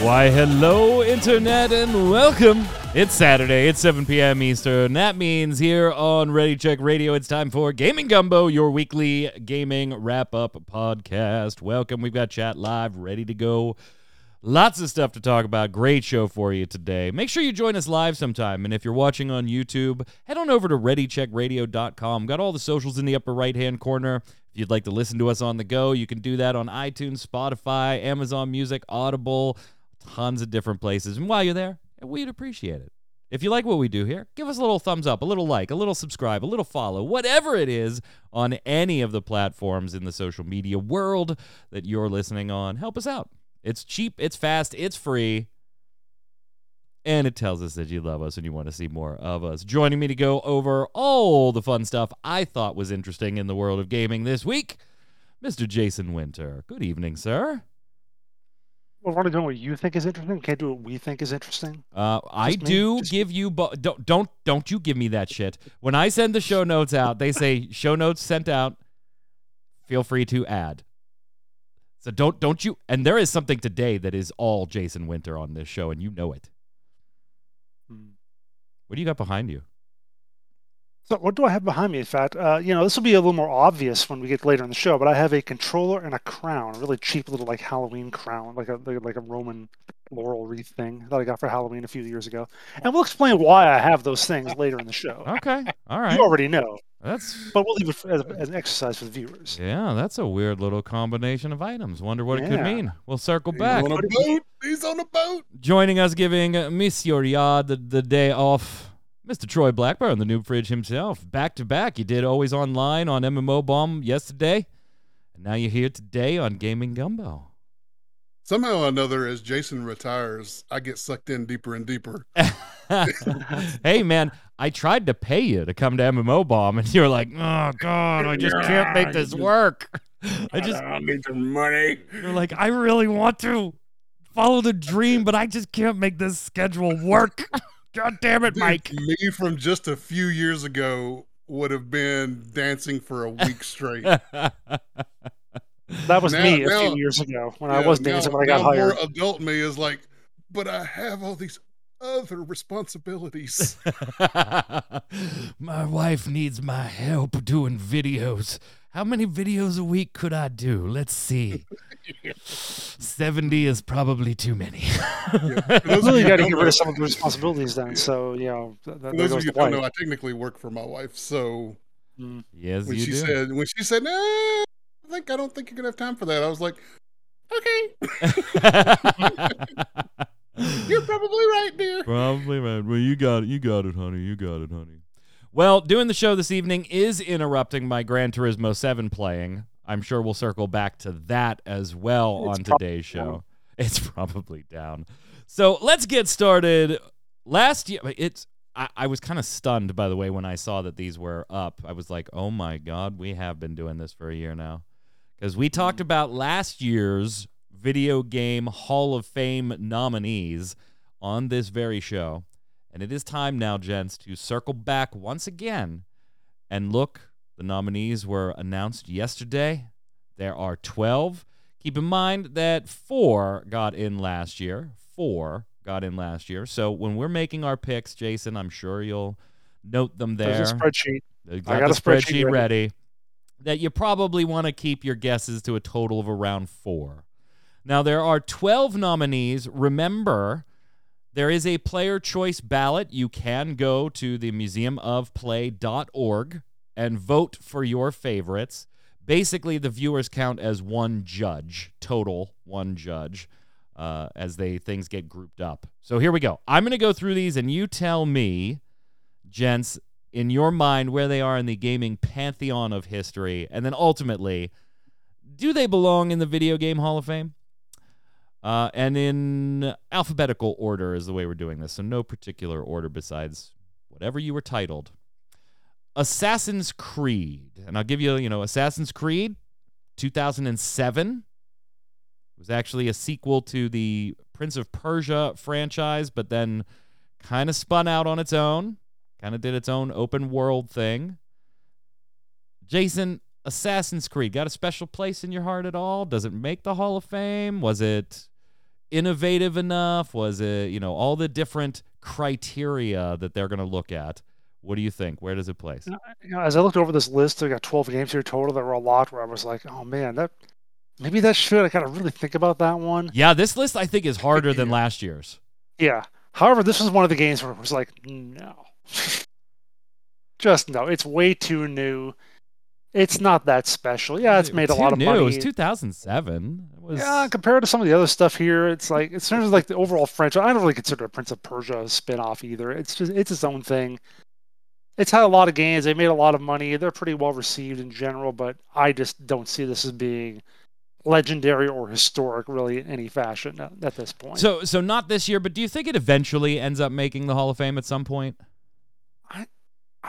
Why, hello, Internet, and welcome. It's Saturday, it's 7 p.m. Eastern. That means here on Ready Check Radio, it's time for Gaming Gumbo, your weekly gaming wrap up podcast. Welcome. We've got chat live, ready to go. Lots of stuff to talk about. Great show for you today. Make sure you join us live sometime. And if you're watching on YouTube, head on over to ReadyCheckRadio.com. Got all the socials in the upper right hand corner. If you'd like to listen to us on the go, you can do that on iTunes, Spotify, Amazon Music, Audible, tons of different places. And while you're there, we'd appreciate it. If you like what we do here, give us a little thumbs up, a little like, a little subscribe, a little follow, whatever it is on any of the platforms in the social media world that you're listening on. Help us out. It's cheap, it's fast, it's free. And it tells us that you love us and you want to see more of us. Joining me to go over all the fun stuff I thought was interesting in the world of gaming this week, Mr. Jason Winter. Good evening, sir. We're only doing what you think is interesting. We can't do what we think is interesting. Uh, I Just me? do Just- give you, bo- don't don't don't you give me that shit. When I send the show notes out, they say show notes sent out. Feel free to add. So don't don't you? And there is something today that is all Jason Winter on this show, and you know it. Hmm. What do you got behind you? So what do I have behind me? In fact, uh, you know, this will be a little more obvious when we get later in the show. But I have a controller and a crown, a really cheap little like Halloween crown, like a like, like a Roman laurel wreath thing that I got for Halloween a few years ago. And we'll explain why I have those things later in the show. Okay, all right. You already know, That's but we'll leave it as, as an exercise for the viewers. yeah, that's a weird little combination of items. Wonder what it could Yeah. mean. We'll circle back. He's on a boat. He's on a boat. Joining us, giving Monsieur Yard the, the day off, Mr. Troy Blackburn, the noob fridge himself. Back to back. You did always online on MMO Bomb yesterday, and now you're here today on Gaming Gumbo. Somehow or another, as Jason retires, I get sucked in deeper and deeper. hey, man, I tried to pay you to come to MMO Bomb, and you're like, oh, God, I just can't make this work. I just, I need some money. you're like, I really want to follow the dream, but I just can't make this schedule work. God damn it, Dude, Mike. Me from just a few years ago would have been dancing for a week straight. That was Now- me a now- few years ago when I Yeah, was now- dancing when I got now hired. More adult me is like, but I have all these other responsibilities. my wife needs my help doing videos. How many videos a week could I do? Let's see. 70 is probably too many. For those really you got to who get rid of some of the responsibilities then. So you know, th- th- For there those of you don't know. I technically work for my wife. So Mm. yes, when you she do. said, when she said, nah, I think I don't think you're gonna have time for that, I was like, okay, you're probably right, dear. Probably right. Well, you got it. You got it, honey. You got it, honey. Well, doing the show this evening is interrupting my Gran Turismo 7 playing. I'm sure we'll circle back to that as well It's on today's show. down. It's probably down. So let's get started. Last year, it's. I, I was kind of stunned, by the way, when I saw that these were up. I was like, oh my God, we have been doing this for a year now. Because we talked about last year's video game Hall of Fame nominees on this very show. And it is time now, gents, to circle back once again and look. The nominees were announced yesterday. There are 12. Keep in mind that four got in last year. Four got in last year. So when we're making our picks, Jason, I'm sure you'll note them there. There's a spreadsheet. They I got, got a spreadsheet spreadsheet ready. ready. That you probably want to keep your guesses to a total of around four. Now, there are 12 nominees. Remember, there is a player choice ballot. You can go to the museumofplay.org and vote for your favorites. Basically, the viewers count as one judge, total one judge, uh, as they things get grouped up. So here we go. I'm going to go through these, and you tell me, gents, in your mind, where they are in the gaming pantheon of history, and then ultimately, do they belong in the Video Game Hall of Fame? Uh, and in alphabetical order is the way we're doing this, so no particular order besides whatever you were titled. Assassin's Creed, and I'll give you, you know, Assassin's Creed, 2007 was actually a sequel to the Prince of Persia franchise, but then kind of spun out on its own, kind of did its own open world thing. Jason, Assassin's Creed got a special place in your heart at all? Does it make the Hall of Fame? Was it innovative enough? Was it, you know, all the different criteria that they're going to look at? What do you think? Where does it place? You know, as I looked over this list, I got 12 games here total that were a lot where I was like, oh man, that maybe that should. I got to really think about that one. Yeah, this list I think is harder than last year's. Yeah. However, this was one of the games where it was like, no. Just no. It's way too new. It's not that special. Yeah, it's made a lot of new. money. It was 2007. It was Yeah, compared to some of the other stuff here, it's like in terms of like the overall franchise, I don't really consider a Prince of Persia a spin-off either. It's just it's its own thing. It's had a lot of games. They made a lot of money. They're pretty well received in general, but I just don't see this as being legendary or historic really in any fashion at, at this point. So so not this year, but do you think it eventually ends up making the Hall of Fame at some point? I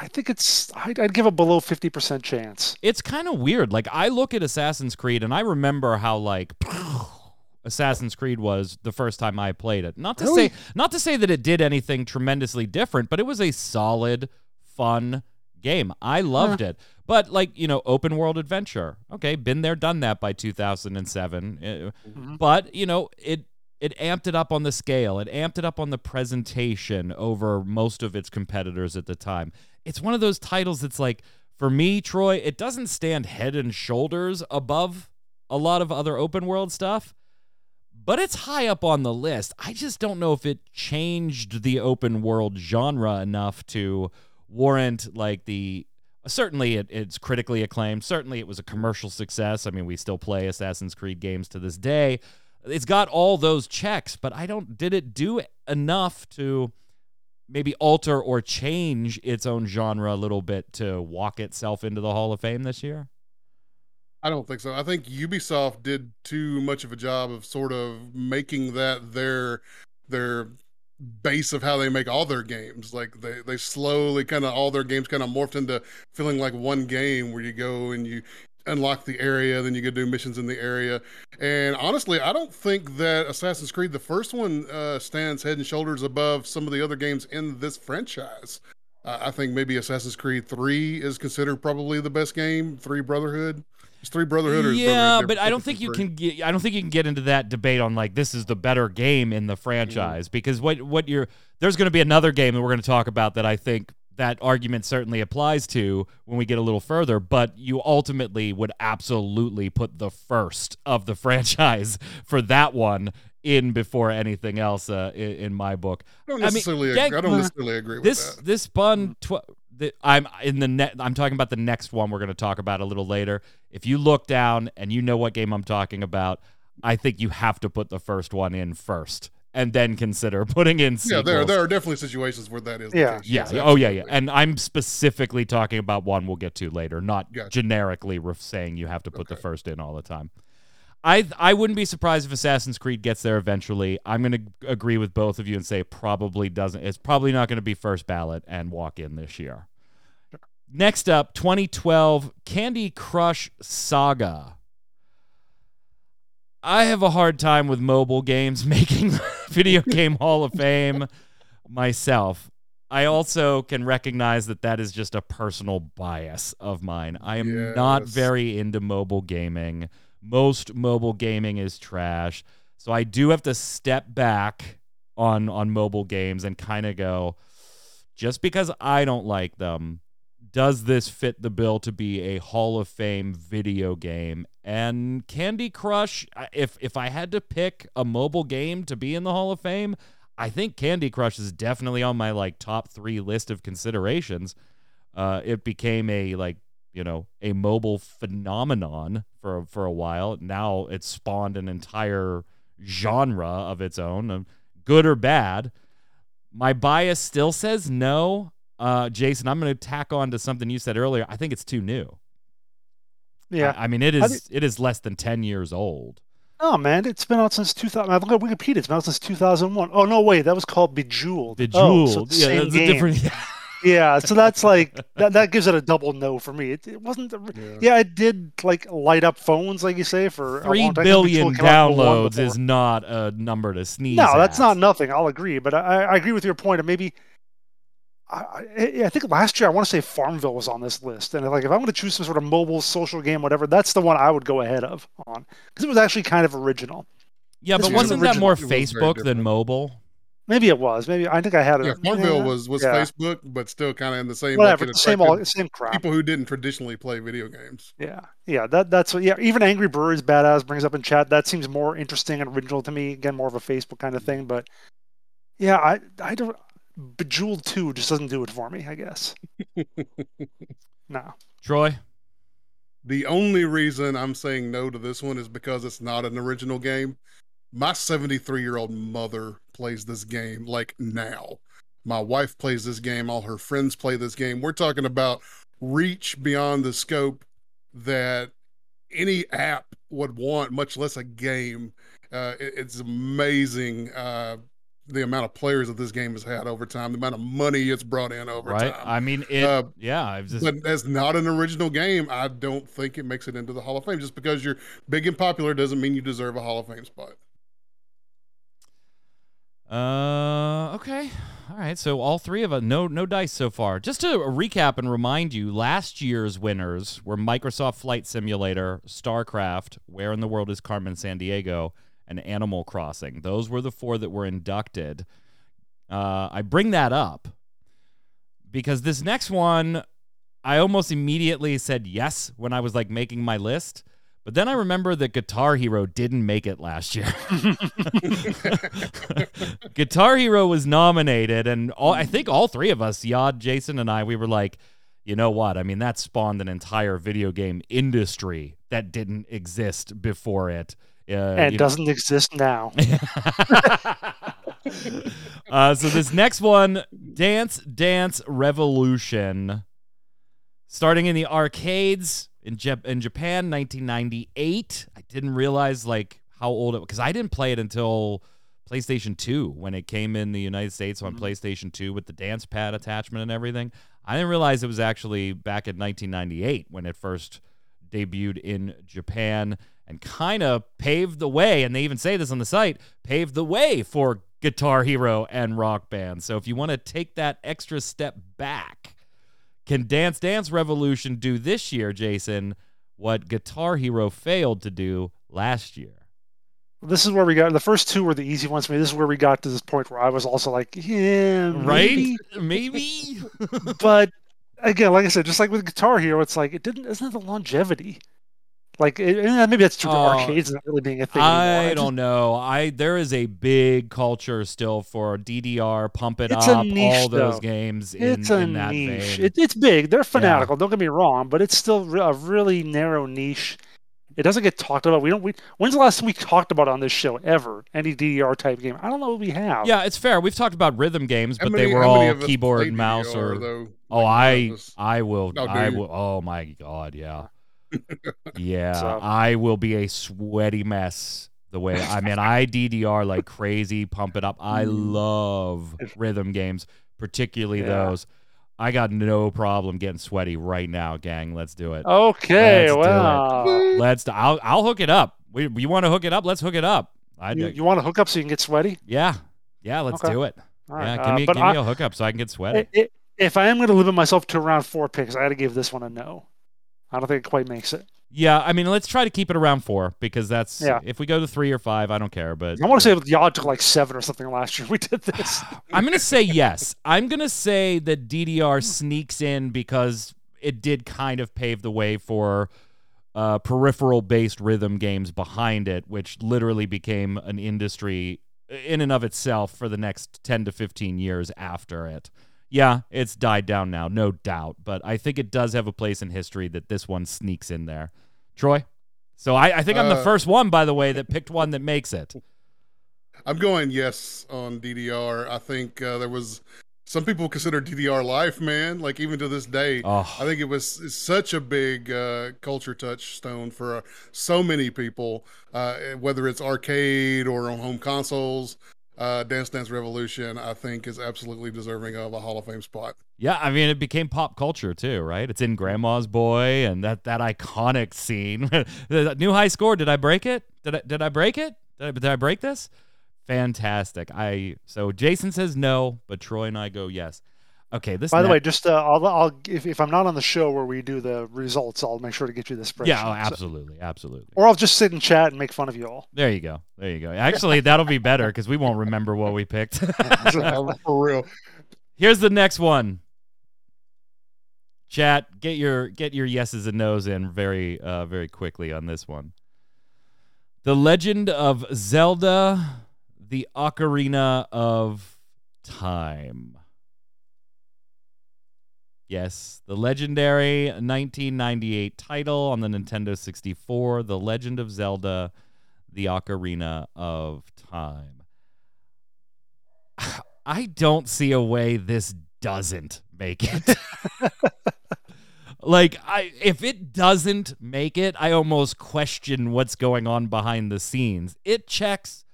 think it's I'd, I'd give a below 50% chance. It's kind of weird. Like I look at Assassin's Creed and I remember how like Assassin's Creed was the first time I played it. Not to Really? say not to say that it did anything tremendously different, but it was a solid, fun game. I loved it. But like, you know, open world adventure. Okay, been there, done that by 2007. Uh, Mhm. But, you know, it it amped it up on the scale. It amped it up on the presentation over most of its competitors at the time. It's one of those titles that's like, for me, Troy, it doesn't stand head and shoulders above a lot of other open world stuff, but it's high up on the list. I just don't know if it changed the open world genre enough to warrant like the certainly it, it's critically acclaimed. Certainly it was a commercial success. I mean we still play assassin's creed games to this day. It's got all those checks but i don't did it do enough to maybe alter or change its own genre a little bit to walk itself into the hall of fame this year I don't think so. I think Ubisoft did too much of a job of sort of making that their their base of how they make all their games. Like they they slowly kind of all their games kind of morphed into feeling like one game where you go and you unlock the area, then you go do missions in the area. And honestly, I don't think that Assassin's Creed, the first one, uh, stands head and shoulders above some of the other games in this franchise. Uh, I think maybe Assassin's Creed 3 is considered probably the best game. 3 Brotherhood. It's 3 Brotherhood or yeah, but I don't think you three? can get. I don't think you can get into that debate on like this is the better game in the franchise because what what you're there's going to be another game that we're going to talk about that I think that argument certainly applies to when we get a little further. But you ultimately would absolutely put the first of the franchise for that one in before anything else uh, in, in my book. I don't I mean, necessarily, agree. I don't necessarily agree with this that. this spun tw- the, I'm in the net I'm talking about the next one we're going to talk about a little later. If you look down and you know what game I'm talking about, I think you have to put the first one in first and then consider putting in Yeah, there there are definitely situations where that is. Yeah. the case. yeah, Yes, oh yeah, yeah. And I'm specifically talking about one we'll get to later, not Gotcha. generically ref- saying you have to put the first in all the time. I I wouldn't be surprised if Assassin's Creed gets there eventually. I'm going to agree with both of you and say probably doesn't. It's probably not going to be first ballot and walk in this year. Next up, 2012 Candy Crush Saga. I have a hard time with mobile games making video game Hall of Fame myself. I also can recognize that that is just a personal bias of mine. I am not very into mobile gaming. Most mobile gaming is trash. So I do have to step back on on mobile games and kind of go just because I don't like them does this fit the bill to be a Hall of Fame video game? And Candy Crush, if if I had to pick a mobile game to be in the Hall of Fame, I think Candy Crush is definitely on my like top three list of considerations. Uh, it became a like you know a mobile phenomenon for for a while. Now it's spawned an entire genre of its own, good or bad. My bias still says no. Uh, Jason, I'm going to tack on to something you said earlier. I think it's too new. Yeah. I, I mean, it I is it is less than ten years old. Oh man, it's been out since 2000. I look at Wikipedia. It's been out since 2001. Oh no, wait, that was called Bejeweled. Oh, so Bejeweled. yeah, same that's a game. different. Yeah, so that's like that. That gives it a double no for me. It, it wasn't. The, Yeah. yeah, it did like light up phones, like you say, for a Three long time. 'cause billion Bejeweled came out in the one downloads is not a number to sneeze No, that's not nothing. I'll agree, but I, I agree with your point. And maybe I, I, I think last year I want to say Farmville was on this list, and like if I'm going to choose some sort of mobile social game, whatever, that's the one I would go ahead of on because it was actually kind of original. Yeah, This but was wasn't that more It was very Facebook than mobile? Maybe it was. Maybe I think I had it. Yeah, Farmville yeah, was was yeah. Facebook, but still kind of in the same whatever. bucket. Same all same crap. people who didn't traditionally play video games. Yeah, yeah. That that's. Yeah, even Angry Birds Badass brings up in chat. That seems more interesting and original to me. Again, more of a Facebook kind of thing. But yeah, I I don't. Bejeweled two just doesn't do it for me. I guess. no. Troy? The only reason I'm saying no to this one is because it's not an original game. My 73 year old mother plays this game like now. My wife plays this game. All her friends play this game. We're talking about reach beyond the scope that any app would want, much less a game. Uh, it- it's amazing uh, the amount of players that this game has had over time, the amount of money it's brought in over Right? time. I mean, it. Uh, yeah, I've just. But as not an original game, I don't think it makes it into the Hall of Fame. Just because you're big and popular doesn't mean you deserve a Hall of Fame spot. Uh, okay. All right. So all three of us, no, no dice so far. Just to recap and remind you, last year's winners were Microsoft Flight Simulator, StarCraft, Where in the World is Carmen Sandiego, and Animal Crossing. Those were the four that were inducted. Uh, I bring that up because this next one, I almost immediately said yes when I was like making my list. But then I remember that Guitar Hero didn't make it last year. Guitar Hero was nominated, and all, I think all three of us, Yod, Jason, and I, we were like, you know what? I mean, that spawned an entire video game industry that didn't exist before it. And doesn't exist now. uh, so this next one, Dance Dance Revolution, starting in the arcades in, Jap- in Japan, 1998. I didn't realize like how old it was because I didn't play it until PlayStation 2 when it came in the United States on PlayStation 2 with the dance pad attachment and everything. I didn't realize it was actually back in 1998 when it first debuted in Japan and kind of paved the way. And they even say this on the site paved the way for Guitar Hero and Rock Band. So if you want to take that extra step back, can Dance Dance Revolution do this year, Jason, what Guitar Hero failed to do last year? This is where we got the first two were the easy ones for me. This is where we got to this point where I was also like, yeah, Right? maybe. Maybe? but again, like I said, just like with Guitar Hero, it's like it didn't. Isn't it the longevity? Like eh, eh, maybe that's true. for Oh, arcades not really being a thing anymore. I just- don't know. I there is a big culture still for DDR, pump it It's up, niche, all those though. games in, It's a in that niche. It, it's big. They're fanatical. Don't get me wrong, but it's still a really narrow niche. It doesn't get talked about. We don't. We, when's the last time we talked about on this show ever any DDR type game? I don't know what we have. yeah, it's fair. We've talked about rhythm games, but many- they were all keyboard and mouse DDR, or though? Oh, Like, I I will do I will oh my god, yeah. Yeah, So- I will be a sweaty mess the way I mean I DDR like crazy, pump it up. I Mm. love rhythm games, particularly Yeah. those. I got no problem getting sweaty right now, gang. Let's do it. Okay. Let's do it. Let's I'll I'll hook it up. We you want to hook it up? Let's hook it up. I you, you want to hook up so you can get sweaty? yeah. Yeah, let's Okay. do it. All right. Yeah, give uh, me but give I- me a hookup so I can get sweaty. i- i- if I am going to limit myself to around four picks, I got to give this one a no. I don't think it quite makes it. Yeah, I mean, let's try to keep it around four because that's Yeah. if we go to three or five, I don't care. But I want to say y'all took like seven or something last year. We did this. I'm gonna say yes. I'm gonna say that DDR sneaks in because it did kind of pave the way for uh, peripheral-based rhythm games behind it, which literally became an industry in and of itself for the next 10 to 15 years after it. Yeah, it's died down now, no doubt, but I think it does have a place in history that this one sneaks in there. Troy? So I, I think I'm the Uh, first one, by the way, that picked one that makes it. I'm going yes on DDR. I think uh, there was some people consider DDR life, man. Like even to this day, Oh, I think it was such a big uh, culture touchstone for uh, so many people, uh, whether it's arcade or on home consoles. Uh, Dance Dance Revolution, I think, is absolutely deserving of a Hall of Fame spot. yeah. I mean, it became pop culture too, right? It's in Grandma's Boy and that that iconic scene. the new high score. Did I break it? Did I did I break it? Did I, did I break this? Fantastic. I so Jason says no, but Troy and I go yes. Okay, this. By the way, just uh, I'll, I'll if, if I'm not on the show where we do the results, I'll make sure to get you this spreadsheet. yeah, oh, So- absolutely, absolutely. or I'll just sit and chat and make fun of you all. There you go. There you go. Actually, that'll be better because we won't remember what we picked. for real. Here's the next one. Chat, get your get your yeses and nos in very uh very quickly on this one. The Legend of Zelda: The Ocarina of Time. Yes, the legendary 1998 title on the Nintendo 64, The Legend of Zelda: The Ocarina of Time. I don't see a way this doesn't make it. like I if it doesn't make it, I almost question what's going on behind the scenes. It checks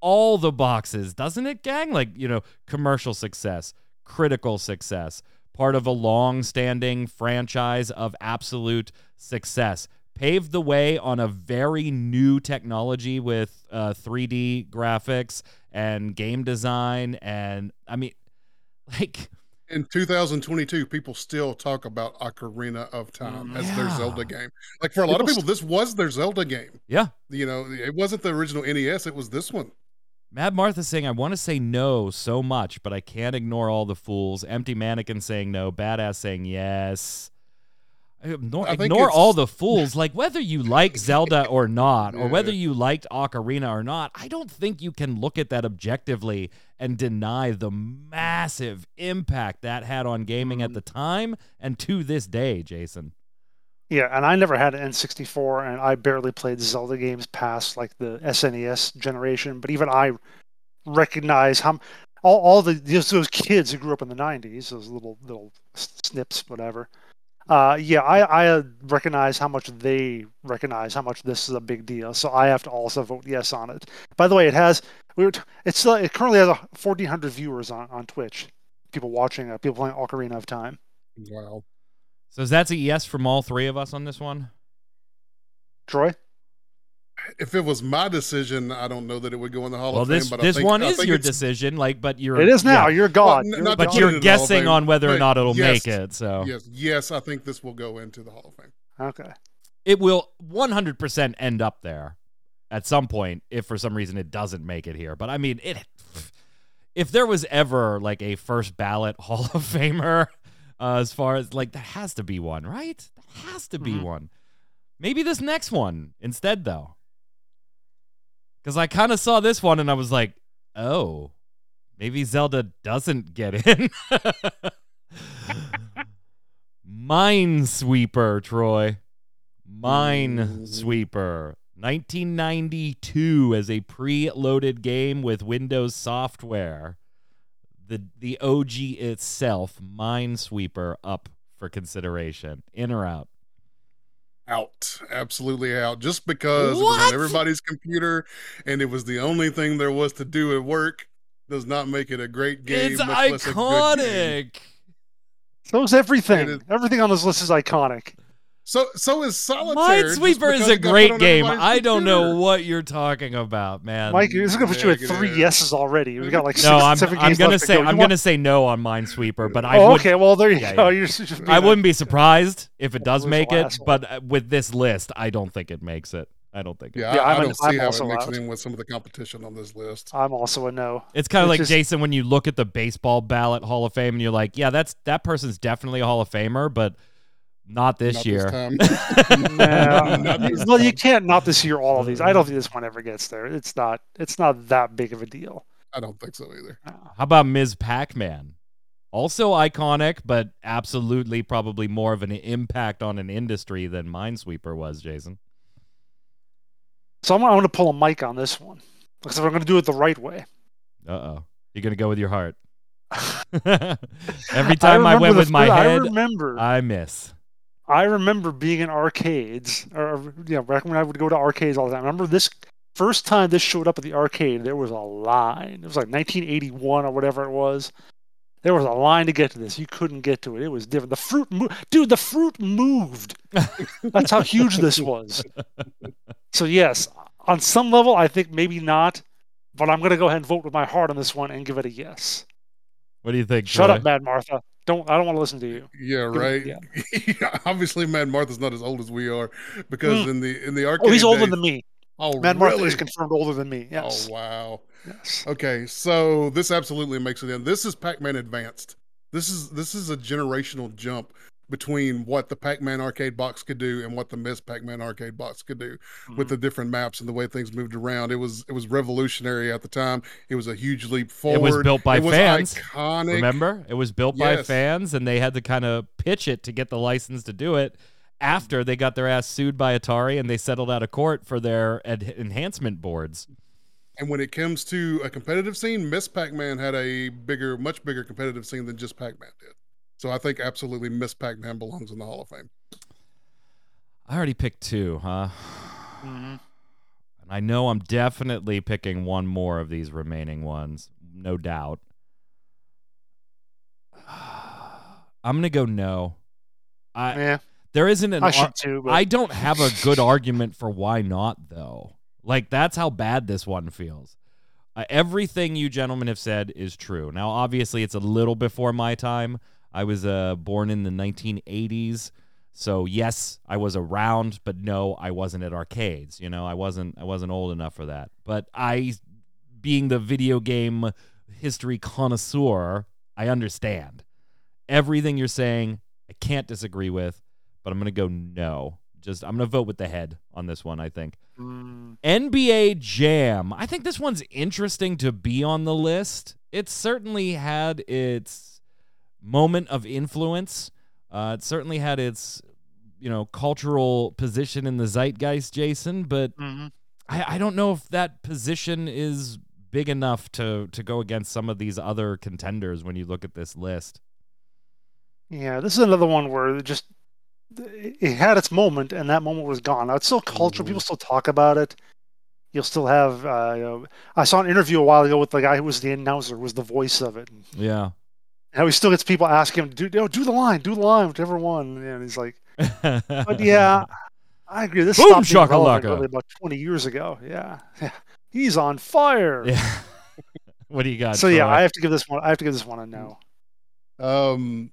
all the boxes, doesn't it, gang? Like, you know, commercial success, critical success, part of a long-standing franchise of absolute success. Paved the way on a very new technology with uh, 3D graphics and game design and I mean like In 2022, people still talk about Ocarina of Time as their Zelda game. Like for a lot of People people, this was their Zelda game. yeah You know, it wasn't the original NES; it was this one. Mad Martha saying, I want to say no so much, but I can't ignore all the fools. Empty Mannequin saying no. Badass saying yes. Ignore, ignore all the fools. Like, whether you like Zelda or not, or whether you liked Ocarina or not, I don't think you can look at that objectively and deny the massive impact that had on gaming at the time and to this day, Jason. Yeah, and I never had an N64, and I barely played Zelda games past like the SNES generation. But even I recognize how all, all the those, those kids who grew up in the '90s, those little little snips, whatever. Uh, yeah, I I uh, recognize how much they recognize how much this is a big deal. So I have to also vote yes on it. By the way, it has we were t- it's uh, it currently has a 1,400 viewers on on Twitch. People watching, uh, people playing Ocarina of Time. Wow. So that's a yes from all three of us on this one? Troy. If it was my decision, I don't know that it would go in the Hall Well, of Fame. this But I this think, one I is your decision. Like, but you're It is now. yeah. You're God. n- You're but you're put it in the Hall of guessing on whether or not it'll yes, make it. So Yes, yes, I think this will go into the Hall of Fame. Okay. it will 100% end up there at some point if for some reason it doesn't make it here. But I mean, it if there was ever like a first ballot Hall of Famer, uh, as far as like that has to be one, right? That has to be Mhm. one. Maybe this next one instead, though, because I kind of saw this one and I was like, oh, maybe Zelda doesn't get in. Minesweeper, Troy. Minesweeper. 1992 as a pre-loaded game with Windows software. The the OG itself, Minesweeper, up for consideration. In or out? Out, absolutely out. Just because it was on everybody's computer and it was the only thing there was to do at work does not make it a great game. it's much less a good game. iconic. So is everything. It is- Everything on this list is iconic. So, so is solitaire. Minesweeper is a it got put great game. I don't know what you're talking about, man. Mike, this is gonna put you at three Negative. yeses already. We got like six, no, I'm, seven I'm games gonna left to say go. I'm want- gonna say no on Minesweeper, but I oh, would okay. Well, there you Yeah, go. yeah. You're just being I a- wouldn't be surprised if it does make it, asshole. but uh, with this list, I don't think it makes it. I don't think it. Yeah, Yeah, I, I I'm an- don't I'm see how also it makes out. it in with some of the competition on this list. I'm also a no. It's kind of like is- Jason when you look at the baseball ballot Hall of Fame and you're like, yeah, that's that person's definitely a Hall of Famer, but not this Not year. time. No. Not this well, you can't not this year all of these. I don't think this one ever gets there. It's not. It's not that big of a deal. I don't think so either. How about Ms. Pac-Man? Also iconic, but absolutely probably more of an impact on an industry than Minesweeper was, Jason. So I'm, I'm going to pull a mic on this one because I'm going to do it the right way. Uh oh. You're gonna go with your heart. Every time I, remember went with my fir- I head, remember. I miss. I remember being in arcades, or you know, back when I would go to arcades all the time. I remember this first time this showed up at the arcade. There was a line. It was like 1981 or whatever it was. There was a line to get to this. You couldn't get to it. It was different. The fruit, mo- dude. The fruit moved. That's how huge this was. So yes, on some level, I think maybe not, but I'm gonna go ahead and vote with my heart on this one and give it a yes. What do you think? Shut Troy? up, Mad Martha. Don't. I don't want to listen to you. Yeah, Give right. yeah. Yeah, Obviously, Mad Martha's not as old as we are because hmm. in the in the arcade. Oh, he's older days- than me. Oh, Mad Martha is confirmed older than me. Oh, yes. Oh wow. Yes. Okay, so this absolutely makes it in. This is Pac-Man Advanced. This is this is a generational jump between what the Pac-Man arcade box could do and what the Ms. Pac-Man arcade box could do with Mhm. the different maps and the way things moved around. It was it was revolutionary at the time. It was a huge leap forward. It was built by it fans. Iconic. Remember, it was built by fans, and they had to kind of pitch it to get the license to do it. After they got their ass sued by Atari, and they settled out of court for their ed- enhancement boards. And when it comes to a competitive scene, Ms. Pac-Man had a bigger, much bigger competitive scene than just Pac-Man did. So I think absolutely Ms. Pac-Man belongs in the Hall of Fame. I already picked two, huh? Mhm. And I know I'm definitely picking one more of these remaining ones, no doubt. I'm gonna go no. I Yeah, there isn't an I ar- should too. But I don't have a good argument for why not, though. Like, that's how bad this one feels. Uh, everything you gentlemen have said is true. Now, obviously, it's a little before my time. I was uh, born in the 1980s. So yes, I was around, but no, I wasn't at arcades. You know, I wasn't I wasn't old enough for that. But I being the video game history connoisseur, I understand. Everything you're saying, I can't disagree with, but I'm going to go no. Just I'm going to vote with the head on this one, I think. Mm, NBA Jam. I think this one's interesting to be on the list. It certainly had its moment of influence. Uh, it certainly had its, you know, cultural position in the zeitgeist, Jason. But mhm. I, I don't know if that position is big enough to to go against some of these other contenders when you look at this list. Yeah, this is another one where it just it had its moment, and that moment was gone. Now it's still cultural. People still talk about it. You'll still have. Uh, you know, I saw an interview a while ago with the guy who was the announcer, was the voice of it, Yeah. How he still gets people asking him, "Do no, do the line, do the line, whichever one." And he's like, "But yeah, I agree. This Boom stopped being relevant shakalaka. really about 20 years ago. Yeah, yeah. he's on fire." Yeah. what do you got? So yeah, I have to give this one. I have to give this one a no. Um,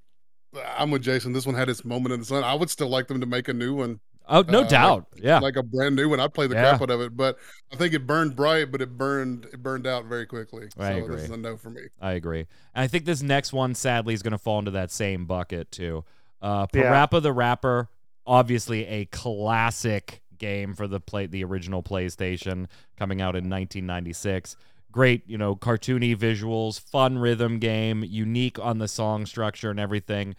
I'm with Jason. This one had its moment in the sun. I would still like them to make a new one, oh no uh, like- doubt. yeah. like a brand new one. I'd play the Yeah. crap out of it, but I think it burned bright, but it burned it burned out very quickly. I so agree. this is a no for me. I agree. And I think this next one, sadly, is going to fall into that same bucket too. Uh, Yeah. Parappa the Rapper, obviously a classic game for the play, the original PlayStation, coming out in 1996. Great, you know, cartoony visuals, fun rhythm game, unique on the song structure and everything.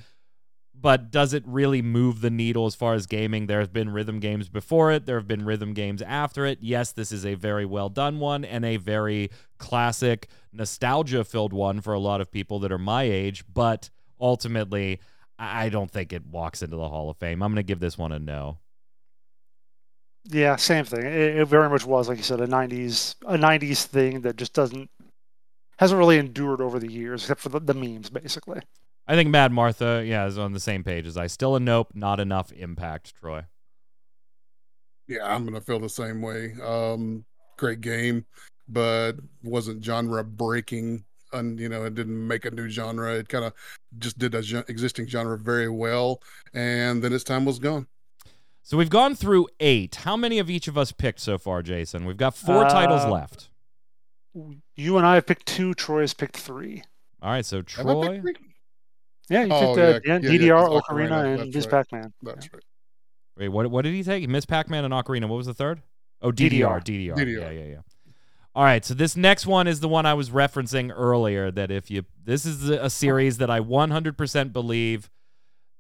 But does it really move the needle as far as gaming? There have been rhythm games before it. There have been rhythm games after it. Yes, this is a very well done one and a very classic, nostalgia filled one for a lot of people that are my age. But ultimately, I don't think it walks into the Hall of Fame. I'm going to give this one a no. Yeah, same thing. It, it very much was, like you said, a '90s a '90s thing that just doesn't hasn't really endured over the years, except for the, the memes, basically. I think Mad Martha, yeah, is on the same page as I. Still a nope, not enough impact, Troy. Yeah, I'm gonna feel the same way. Um, great game, but wasn't genre breaking. And you know, it didn't make a new genre. It kind of just did a gen- existing genre very well, and then its time was gone. So we've gone through eight. How many of each of us picked so far, Jason? We've got four titles Uh, left. You and I have picked two. Troy has picked three. All right, so Have I Troy. Picked three? Yeah, you Oh, picked yeah, uh, yeah, yeah, yeah, Ocarina, Ocarina, and that's Ms. right. Pac-Man. That's right. Wait, what? What did he take? Ms. Pac-Man and Ocarina. What was the third? Oh, DDR. DDR. DDR. DDR. Yeah, yeah, yeah. All right, so this next one is the one I was referencing earlier. That if you, this is a series that I 100% believe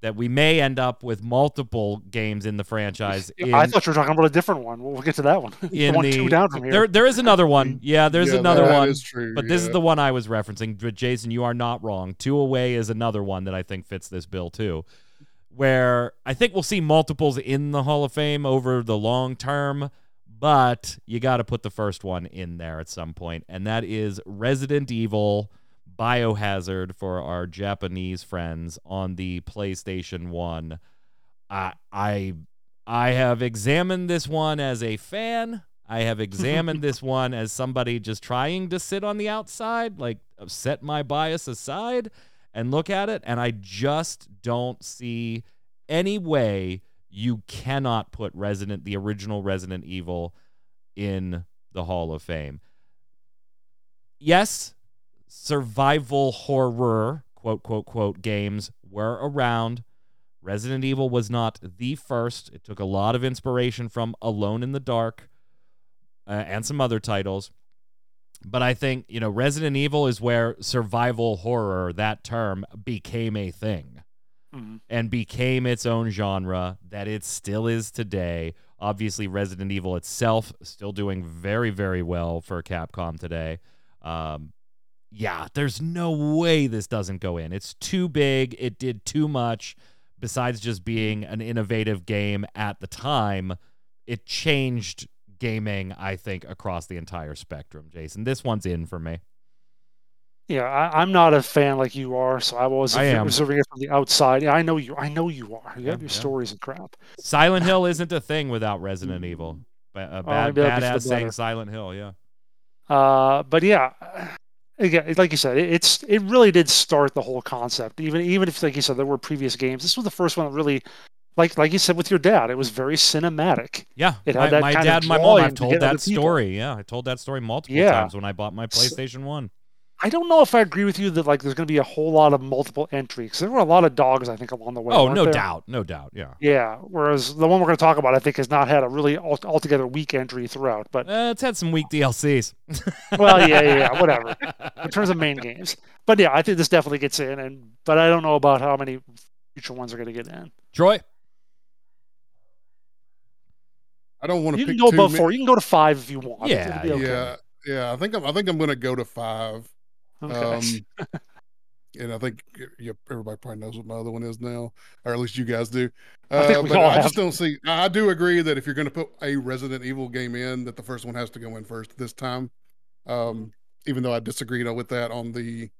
that we may end up with multiple games in the franchise. In, I thought you were talking about a different one. We'll, we'll get to that one. the one the two down from here. there there is another one. Mm-hmm. Yeah, there's Yeah, another that one. is true, But this is the one I was referencing. But Jason, you are not wrong. Two away is another one that I think fits this bill too, where I think we'll see multiples in the Hall of Fame over the long term. But you got to put the first one in there at some point, and that is Resident Evil Biohazard for our Japanese friends on the PlayStation One. I I I have examined this one as a fan. I have examined this one as somebody just trying to sit on the outside, like set my bias aside and look at it. And I just don't see any way you cannot put Resident, the original Resident Evil, in the Hall of Fame. Yes, survival horror, quote, quote, quote, games were around. Resident Evil was not the first. It took a lot of inspiration from Alone in the Dark uh, and some other titles. But I think, you know, Resident Evil is where survival horror, that term, became a thing Mhm. and became its own genre that it still is today. Obviously, Resident Evil itself still doing very, very well for Capcom today. Um, yeah, there's no way this doesn't go in. It's too big. It did too much. Besides just being an innovative game at the time, it changed gaming, I think, across the entire spectrum, Jason. This one's in for me. Yeah, I, I'm not a fan like you are, so I was I am. observing it from the outside. Yeah, I know you. I know you are. You have your yeah. stories and crap. Silent Hill isn't a thing without Resident Evil. A bad, maybe that'll be for the badass saying. Silent Hill, yeah. Uh, but yeah, again, like you said, it, it's it really did start the whole concept. Even even if, like you said, there were previous games, this was the first one that really, like like you said with your dad, it was very cinematic. Yeah, It had my, that my dad and my mom. I've told that story. Yeah, I told that story multiple Yeah. times when I bought my So- PlayStation One. I don't know if I agree with you that like there's going to be a whole lot of multiple entries. There were a lot of dogs, I think, along the way. Oh, no there? doubt, no doubt. Yeah, Yeah. Whereas the one we're going to talk about, I think, has not had a really altogether weak entry throughout. But uh, it's had some weak DLCs. well, yeah, yeah, yeah, whatever. in terms of main games. But yeah, I think this definitely gets in, and but I don't know about how many future ones are going to get in. Troy, I don't want to You pick can go above ma- four. You can go to five if you want. Yeah, okay. Yeah, yeah. I think I'm. I think I'm going to go to five. Okay. Um, and I think everybody probably knows what my other one is now, or at least you guys do. I Uh, we but I have. just don't see. I do agree that if you're going to put a Resident Evil game in, that the first one has to go in first this time. Um, even though I disagree you know, with that on the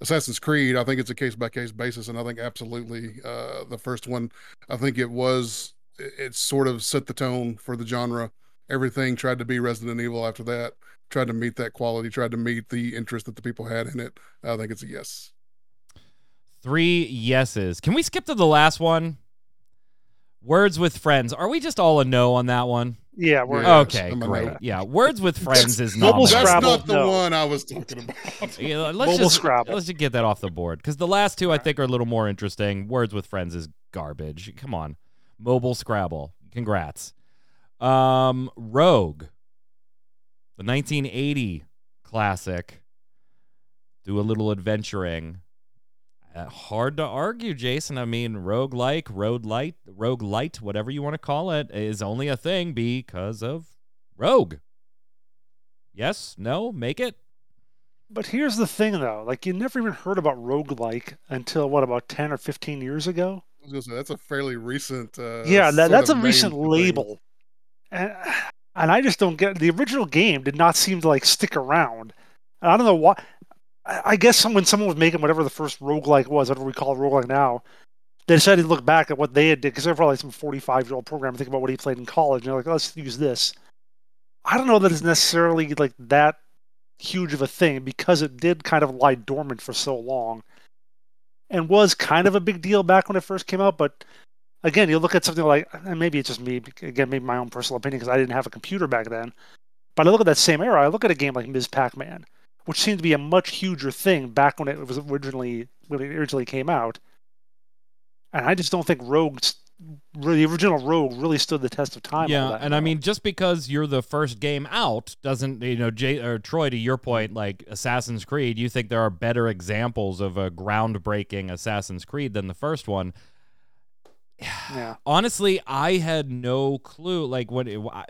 Assassin's Creed, I think it's a case by case basis, and I think absolutely uh, the first one. I think it was. It sort of set the tone for the genre. Everything tried to be Resident Evil after that. Tried to meet that quality. Tried to meet the interest that the people had in it. I think it's a yes. three yeses. Can we skip to the last one? Words with friends. Are we just all a no on that one? yeah, we're Yeah. okay, great. no. Yeah, words with friends is not. Mobile my- That's Scrabble, not the no. one I was talking about. Yeah, let's Mobile just Scrabble. let's just get that off the board because the last two I think are a little more interesting. Words with friends is garbage. Come on, mobile Scrabble. Congrats. Um, Rogue, the 1980 classic. Do a little adventuring. Uh, hard to argue, Jason. I mean, rogue like, road light, rogue light, whatever you want to call it, is only a thing because of Rogue. Yes, no, make it. But here's the thing, though. Like, you never even heard about roguelike until, what, about 10 or 15 years ago? I was gonna say that's a fairly recent. Uh, yeah, that, that's a recent name thing. label. And, and I just don't get The original game did not seem to, like, stick around. And I don't know why. I guess some, when someone was making whatever the first roguelike was, whatever we call roguelike now, they decided to look back at what they had did, because they're probably some 45-year-old programmer thinking about what he played in college, and they're like, let's use this. I don't know that it's necessarily, like, that huge of a thing because it did kind of lie dormant for so long and was kind of a big deal back when it first came out. But again, you look at something like, and maybe it's just me, again, maybe my own personal opinion because I didn't have a computer back then. But I look at that same era, I look at a game like Ms. Pac Man, which seemed to be a much huger thing back when it was originally when it originally came out. And I just don't think Rogue, the original Rogue, really stood the test of time. Yeah, that and I mean, just because you're the first game out doesn't, you know, Jay or Troy, to your point, like Assassin's Creed, you think there are better examples of a groundbreaking Assassin's Creed than the first one. Yeah. honestly, I had no clue. Like when it, I-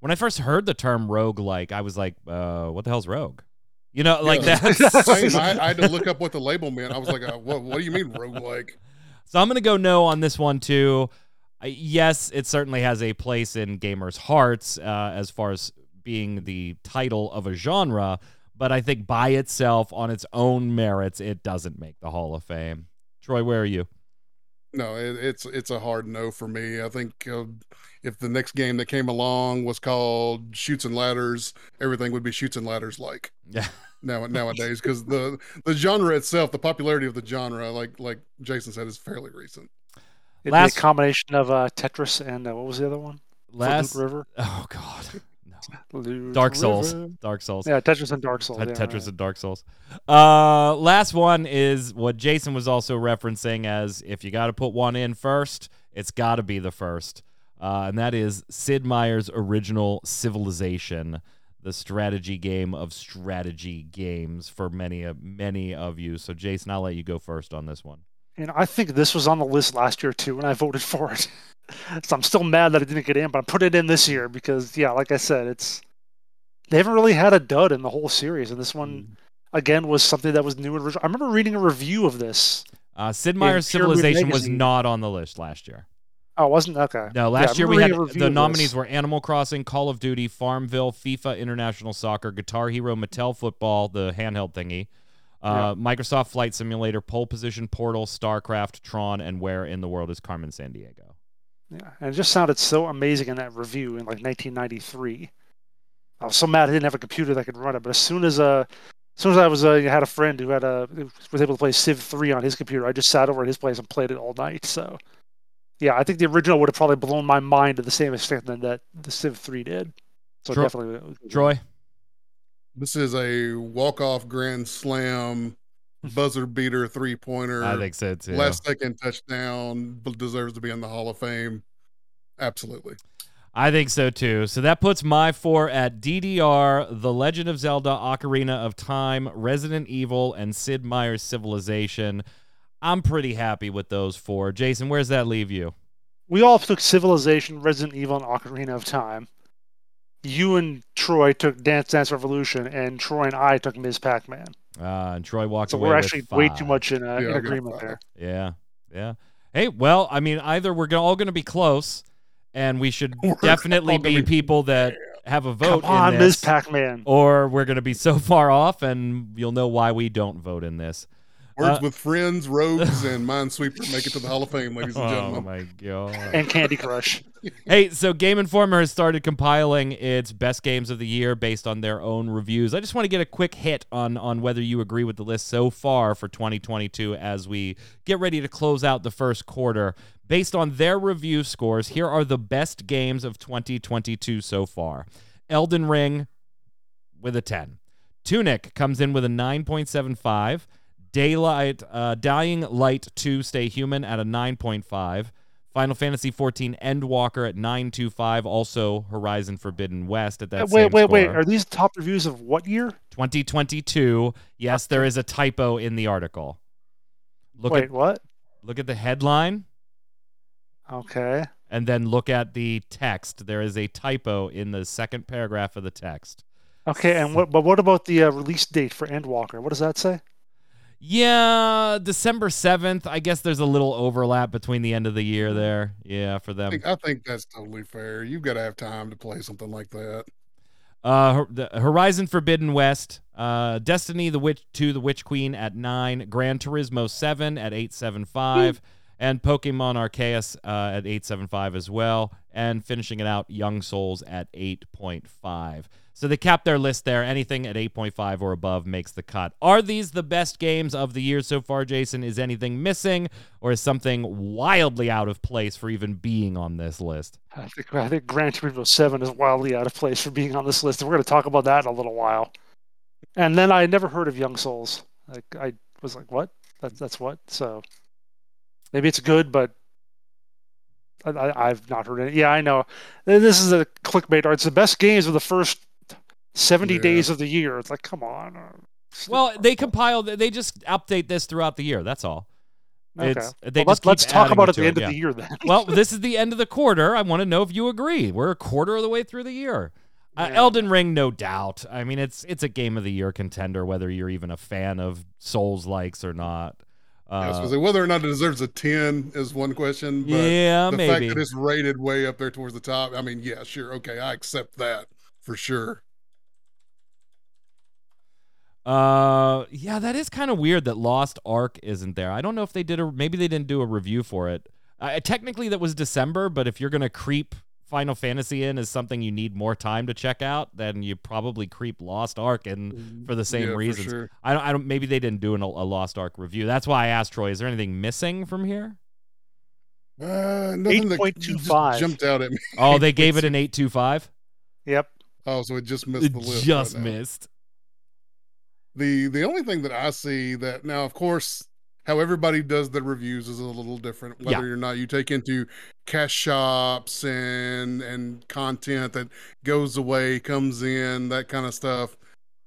when I first heard the term rogue, like I was like, uh, "What the hell's rogue?" You know, like Yeah. that's. I, I had to look up what the label meant. I was like, uh, what, what do you mean rogue like? So I'm gonna go no on this one too. Uh, yes, it certainly has a place in gamers' hearts uh, as far as being the title of a genre, but I think by itself, on its own merits, it doesn't make the Hall of Fame. Troy, where are you? No, it, it's it's a hard no for me. I think uh, if the next game that came along was called Shoots and Ladders, everything would be Shoots and Ladders like Yeah. now nowadays because the the genre itself, the popularity of the genre, like like Jason said, is fairly recent. It'd Last- be a combination of uh, Tetris and uh, what was the other one? Last. Loot River. Oh God. Dark Souls. Dark Souls. Yeah, Tetris and Dark Souls. Tet- yeah, Tetris right. and Dark Souls. Uh, last one is what Jason was also referencing as if you got to put one in first, it's got to be the first, uh, and that is Sid Meier's original Civilization, the strategy game of strategy games for many of many of you. So, Jason, I'll let you go first on this one. And I think this was on the list last year too, and I voted for it. so I'm still mad that it didn't get in, but I put it in this year because, yeah, like I said, it's they haven't really had a dud in the whole series, and this one again was something that was new and original. I remember reading a review of this. Uh, Sid Meier's Civilization was not on the list last year. Oh, it wasn't okay. No, last I year we had reading a review the nominees this. were Animal Crossing, Call of Duty, Farmville, FIFA International Soccer, Guitar Hero, Mattel Football, the handheld thingy, uh, Microsoft Flight Simulator, Pole Position, Portal, StarCraft, Tron, and Where in the World is Carmen Sandiego? Yeah, and it just sounded so amazing in that review in like 1993. I was so mad I didn't have a computer that could run it, but as soon as uh, as soon as I was uh, had a friend who had a was able to play Civ 3 on his computer, I just sat over at his place and played it all night. So, yeah, I think the original would have probably blown my mind to the same extent that the Civ 3 did. So Tro- definitely, Troy? This is a walk off grand slam, buzzer beater three pointer. I think so too. last second touchdown b- deserves to be in the Hall of Fame. Absolutely. I think so too. So that puts my four at DDR, The Legend of Zelda, Ocarina of Time, Resident Evil, and Sid Meier's Civilization. I'm pretty happy with those four. Jason, where's that leave you? we all took Civilization, Resident Evil, and Ocarina of Time. You and Troy took Dance Dance Revolution, and Troy and I took Ms. Pac-Man. Uh, and Troy walked So away So we're with actually way too much in, uh, Yeah, in agreement there. Yeah, yeah. Hey, well, I mean, either we're go- all going to be close, and we should We're definitely be be- people that have a vote Come on, in Ms. this, Pac-Man. or we're going to be so far off, and you'll know why we don't vote in this. Words Uh, with friends, rogues, and Minesweeper make it to the Hall of Fame, ladies and gentlemen. Oh my god! and Candy Crush. hey, so Game Informer has started compiling its best games of the year based on their own reviews. I just want to get a quick hit on on whether you agree with the list so far for 2022 as we get ready to close out the first quarter. Based on their review scores, here are the best games of 2022 so far. Elden Ring with a 10. Tunic comes in with a 9.75. Daylight, uh, Dying Light 2 Stay Human at a 9.5. Final Fantasy 14 Endwalker at 925. Also Horizon Forbidden West at that Uh, wait, wait, wait. Are these top reviews of what year? 2022. Yes, there is a typo in the article. Look wait, at what? look at the headline Okay. and then look at the text. There is a typo in the second paragraph of the text. Okay, and what? But what about the uh, release date for Endwalker? What does that say? Yeah, December 7th. I guess there's a little overlap between the end of the year there. Yeah, for I them. think, I think that's totally fair. You've got to have time to play something like that. Uh, the Horizon Forbidden West, uh, Destiny the Witch 2 the Witch Queen at 9, Gran Turismo 7 at 875, and Pokemon Arceus uh, at 875 as well, and finishing it out Young Souls at 8.5. So they cap their list there. Anything at 8.5 or above makes the cut. Are these the best games of the year so far, Jason? Is anything missing, or is something wildly out of place for even being on this list? I think I think Gran Turismo Seven is wildly out of place for being on this list, and we're going to talk about that in a little while. And then I never heard of Young Souls. Like I was like, what? That's that's what? So maybe it's good, but I, I've not heard it. Yeah, I know. This is a clickbait art. It's the best games of the first seventy Yeah. days of the year. It's like, come on. Well, they compile. They just update this throughout the year. That's all. Okay. It's they well, just let's, let's keep talk about it it at the end it, of yeah. the year then. well, this is the end of the quarter. I want to know if you agree. We're a quarter of the way through the year. Uh, Yeah. Elden Ring, no doubt. I mean, it's it's a game of the year contender, whether you're even a fan of Souls likes or not. Uh, gonna whether or not it deserves a ten is one question, but yeah, the maybe. fact that it's rated way up there towards the top, I mean, yeah, sure, okay, I accept that for sure. Uh, yeah, that is kind of weird that Lost Ark isn't there. I don't know if they did a maybe they didn't do a review for it. Uh, technically, that was December, but if you're gonna creep Final Fantasy in as something you need more time to check out, then you probably creep Lost Ark in for the same Yeah, for reasons. sure. I don't. I don't. Maybe they didn't do an, a Lost Ark review. That's why I asked Troy. Is there anything missing from here? Uh, nothing 8.25. jumped out at me. Oh, they gave it an eight two five. Yep. Oh, so it just missed the list. just right now. missed. The the only thing that I see that now, of course, how everybody does their reviews is a little different. Whether or not you take into cash shops and and content that goes away, comes in, that kind of stuff.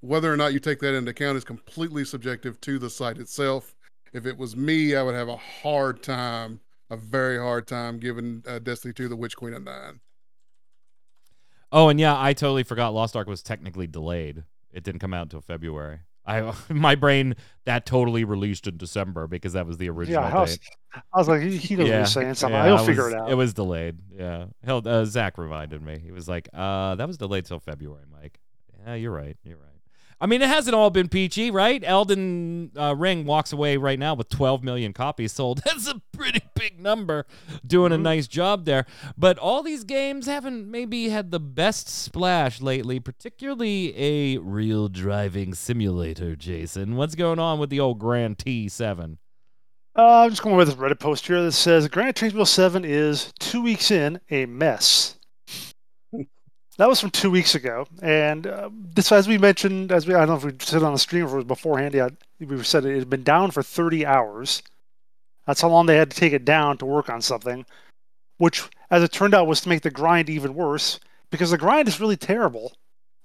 Whether or not you take that into account is completely subjective to the site itself. If it was me, I would have a hard time, a very hard time giving uh, Destiny 2 the Witch Queen a nine. Oh, and yeah, I totally forgot Lost Ark was technically delayed. It didn't come out until February. I my brain that totally released in December because that was the original Yeah, I was, date. I was like, he, he he's saying something. He'll it figure it out. It was delayed. Yeah, Hell, uh, Zach reminded me. He was like, "Uh, that was delayed till February, Mike." Yeah, you're right. You're right. I mean, it hasn't all been peachy, right? Elden uh, Ring walks away right now with 12 million copies sold. That's a pretty big number. Doing a Mhm. nice job there. But all these games haven't maybe had the best splash lately, particularly a real driving simulator, Jason. What's going on with the old Grand T7? Uh, I'm just going with this Reddit post here that says Grand Turismo 7 is two weeks in a mess. That was from two weeks ago, and uh, this, as we mentioned, as we I don't know if we said on the stream or it was beforehand. Yeah, we said it had been down for 30 hours. That's how long they had to take it down to work on something, which, as it turned out, was to make the grind even worse because the grind is really terrible.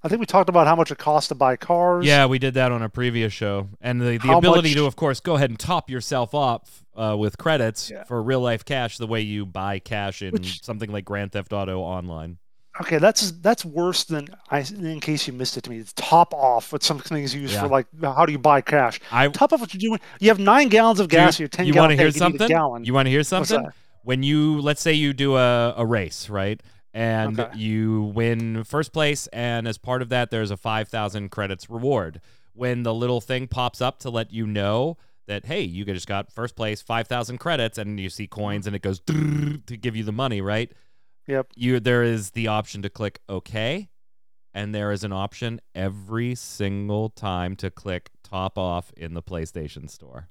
I think we talked about how much it costs to buy cars. Yeah, we did that on a previous show. And the, the How ability much- to, of course, go ahead and top yourself up uh, with credits Yeah. for real life cash the way you buy cash in Which- something like Grand Theft Auto Online. Okay, that's that's worse than I. In case you missed it to me, it's top off. What some things used Yeah. for like how do you buy cash? I Top off what you're doing. You have nine gallons of gas. You're ten you want to hear tank, you need a something? You want to hear something? When you let's say you do a, a race, right? And Okay. you win first place, and as part of that, there's a five thousand credits reward. When the little thing pops up to let you know that hey, you just got first place, five thousand credits, and you see coins, and it goes to give you the money, right? Yep. you there is the option to click OK, and there is an option every single time to click top off in the PlayStation Store.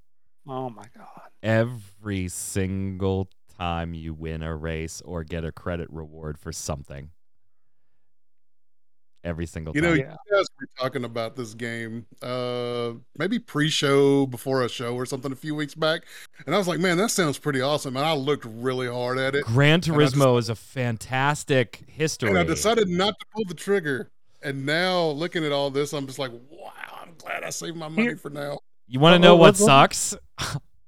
Oh my god. Every single time you win a race or get a credit reward for something. Every single You time. know, Yeah. you guys were talking about this game, uh, maybe pre-show before a show or something a few weeks back, and I was like, "Man, that sounds pretty awesome." And I looked really hard at it, Gran I just- Turismo is a fantastic history. and I decided not to pull the trigger. And now, looking at all this, I'm just like, "Wow, I'm glad I saved my money Here- for now." you want to know what what- what- sucks?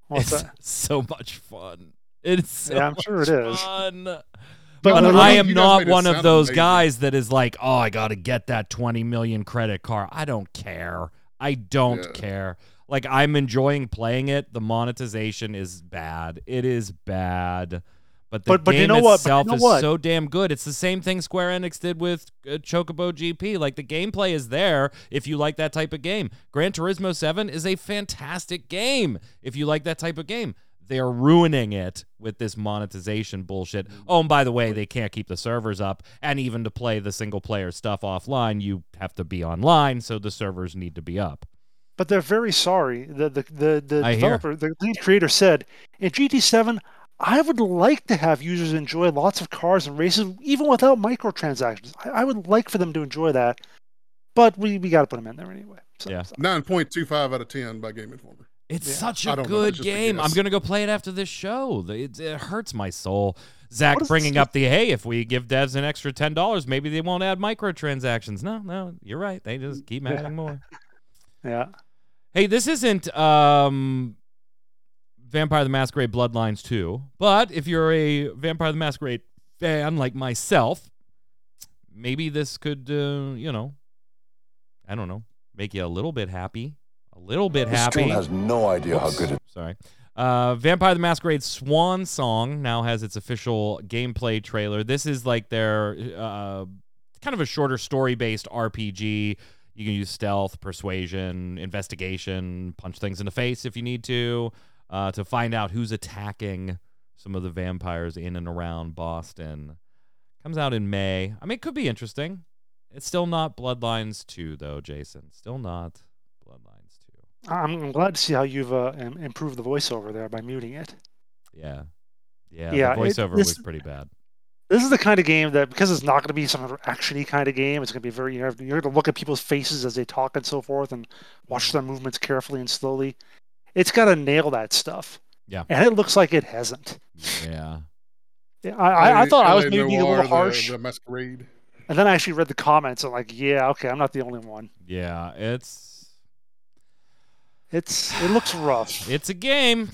What's it's that? so much fun. It's so Yeah, I'm sure it much is. fun. But I am not one of those amazing. guys that is like, oh, I got to get that 20 million credit card. I don't care. I don't Yeah. care. Like, I'm enjoying playing it. The monetization is bad. It is bad. But the But- but you game know what? But you itself know is what? so damn good. It's the same thing Square Enix did with uh, Chocobo GP. Like, the gameplay is there if you like that type of game. Gran Turismo 7 is a fantastic game if you like that type of game. They're ruining it with this monetization bullshit. Mm. Oh, and by the way, they can't keep the servers up. And even to play the single player stuff offline, you have to be online, so the servers need to be up. But they're very sorry. The the the, the I hear. developer, the lead creator said, in GT7, I would like to have users enjoy lots of cars and races, even without microtransactions. I, I would like for them to enjoy that, but we, we got to put them in there anyway. So, Yeah. so- Nine point two five out of ten by Game Informer. It's Yeah. such a good that's just a game. I'm gonna go play it after this show. It, it hurts my soul. Zach bringing up the hey, if we give devs an extra ten dollars, maybe they won't add microtransactions. No, no, you're right. They just keep adding more. yeah. Hey, this isn't um Vampire the Masquerade Bloodlines 2. But if you're a Vampire the Masquerade fan like myself, maybe this could, uh, you know, I don't know, make you a little bit happy. A little bit happy. Stone has no idea how good it Sorry. Uh, Vampire the Masquerade Swan Song now has its official gameplay trailer. This is like their uh, kind of a shorter story based RPG. You can use stealth, persuasion, investigation, punch things in the face if you need to, uh, to find out who's attacking some of the vampires in and around Boston. Comes out in May. I mean, it could be interesting. It's still not Bloodlines 2, though, Jason. Still not Bloodlines 2. I'm glad to see how you've uh, improved the voiceover there by muting it. Yeah. Yeah, Yeah, the it- voiceover this- was pretty bad. This is the kind of game that because it's not going to be some actiony kind of game, it's going to be very you know, you're going to look at people's faces as they talk and so forth, and watch their movements carefully and slowly. It's got to nail that stuff. Yeah. and it looks like it hasn't. Yeah. Yeah, I, I, I thought I was maybe being a Noire, little the- harsh, The, masquerade. and then I actually read the comments. and like, yeah, okay, I'm not the only one. Yeah, it's It's it looks rough. it's a game.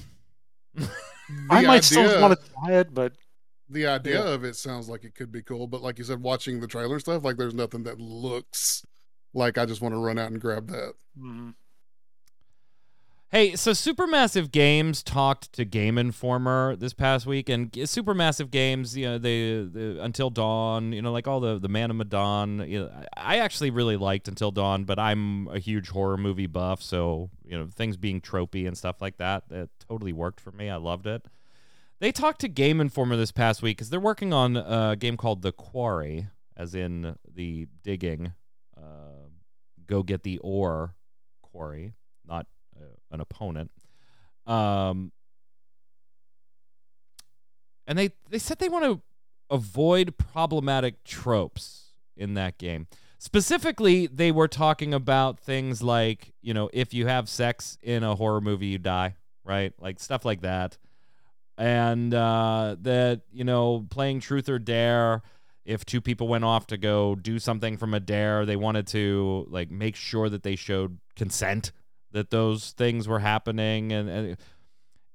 I The might still want to try it, but the idea Yeah. of it sounds like it could be cool, but like you said, watching the trailer stuff, like there's nothing that looks like I just want to run out and grab that. mm, Hey, so Supermassive Games talked to Game Informer this past week, and Supermassive Games, you know, they, the Until Dawn, you know, like all the the Man of Medan. You know, I actually really liked Until Dawn, but I'm a huge horror movie buff, so you know, things being tropey and stuff like that, that totally worked for me. I loved it. They talked to Game Informer this past week because they're working on a game called The Quarry, as in the digging, uh, go get the ore quarry, an opponent. Um, and they they said they want to avoid problematic tropes in that game. Specifically, they were talking about things like, you know, if you have sex in a horror movie, you die, right? Like stuff like that. And uh, that, you know, playing truth or dare, if two people went off to go do something from a dare, they wanted to like make sure that they showed consent that those things were happening and, and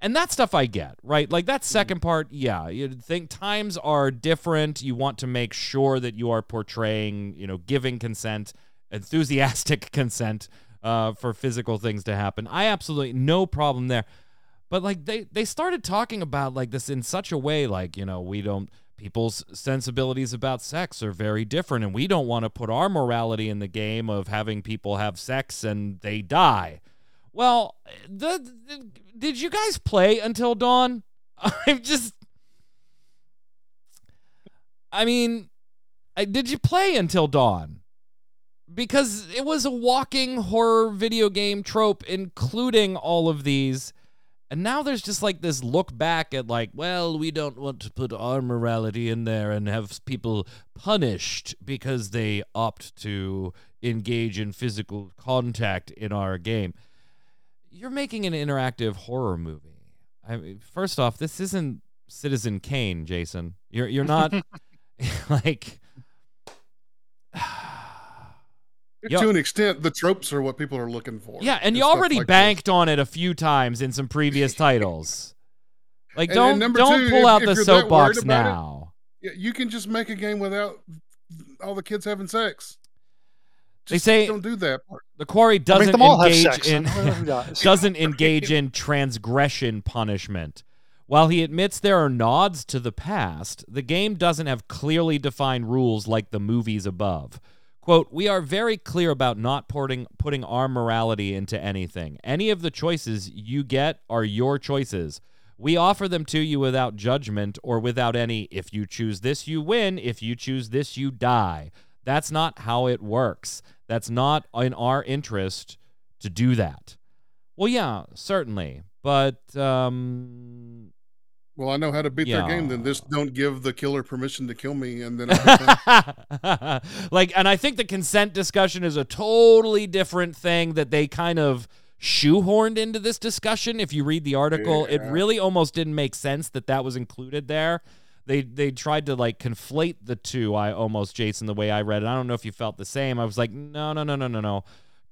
and that stuff I get, right? Like that second part, yeah, you think times are different. You want to make sure that you are portraying, you know, giving consent, enthusiastic consent uh, for physical things to happen. I absolutely no problem there. But like they they started talking about like this in such a way, like you know, we don't people's sensibilities about sex are very different, and we don't want to put our morality in the game of having people have sex and they die. Well, the, the- did you guys play until dawn? I'm just I mean, I, did you play until dawn? Because it was a walking horror video game trope including all of these. And now there's just like this look back at like, well, we don't want to put our morality in there and have people punished because they opt to engage in physical contact in our game. You're making an interactive horror movie. I mean, first off, this isn't Citizen Kane, Jason. You're you're not like Yo- To an extent, the tropes are what people are looking for. Yeah, and It's you already like this. banked on it a few times in some previous titles. Like And- don't and don't two, pull if- out if the you're that worried soapbox about it, now. Yeah, you can just make a game without all the kids having sex. They say- don't do that part. The quarry doesn't them all have engage in and whoever dies. doesn't engage in transgression punishment. While he admits there are nods to the past, the game doesn't have clearly defined rules like the movies above. Quote, We are very clear about not putting, putting our morality into anything. Any of the choices you get are your choices. We offer them to you without judgment or without any, if you choose this, you win. If you choose this, you die. That's not how it works. That's not in our interest to do that. Well, yeah, certainly. But um Well, I know how to beat their game. Then Yeah. just don't give the killer permission to kill me, and then I'll be fine. like and I think the consent discussion is a totally different thing that they kind of shoehorned into this discussion if you read the article it really almost didn't make sense that that was included there they they tried to like conflate the two i almost jason the way i read it i don't know if you felt the same i was like no no no no no no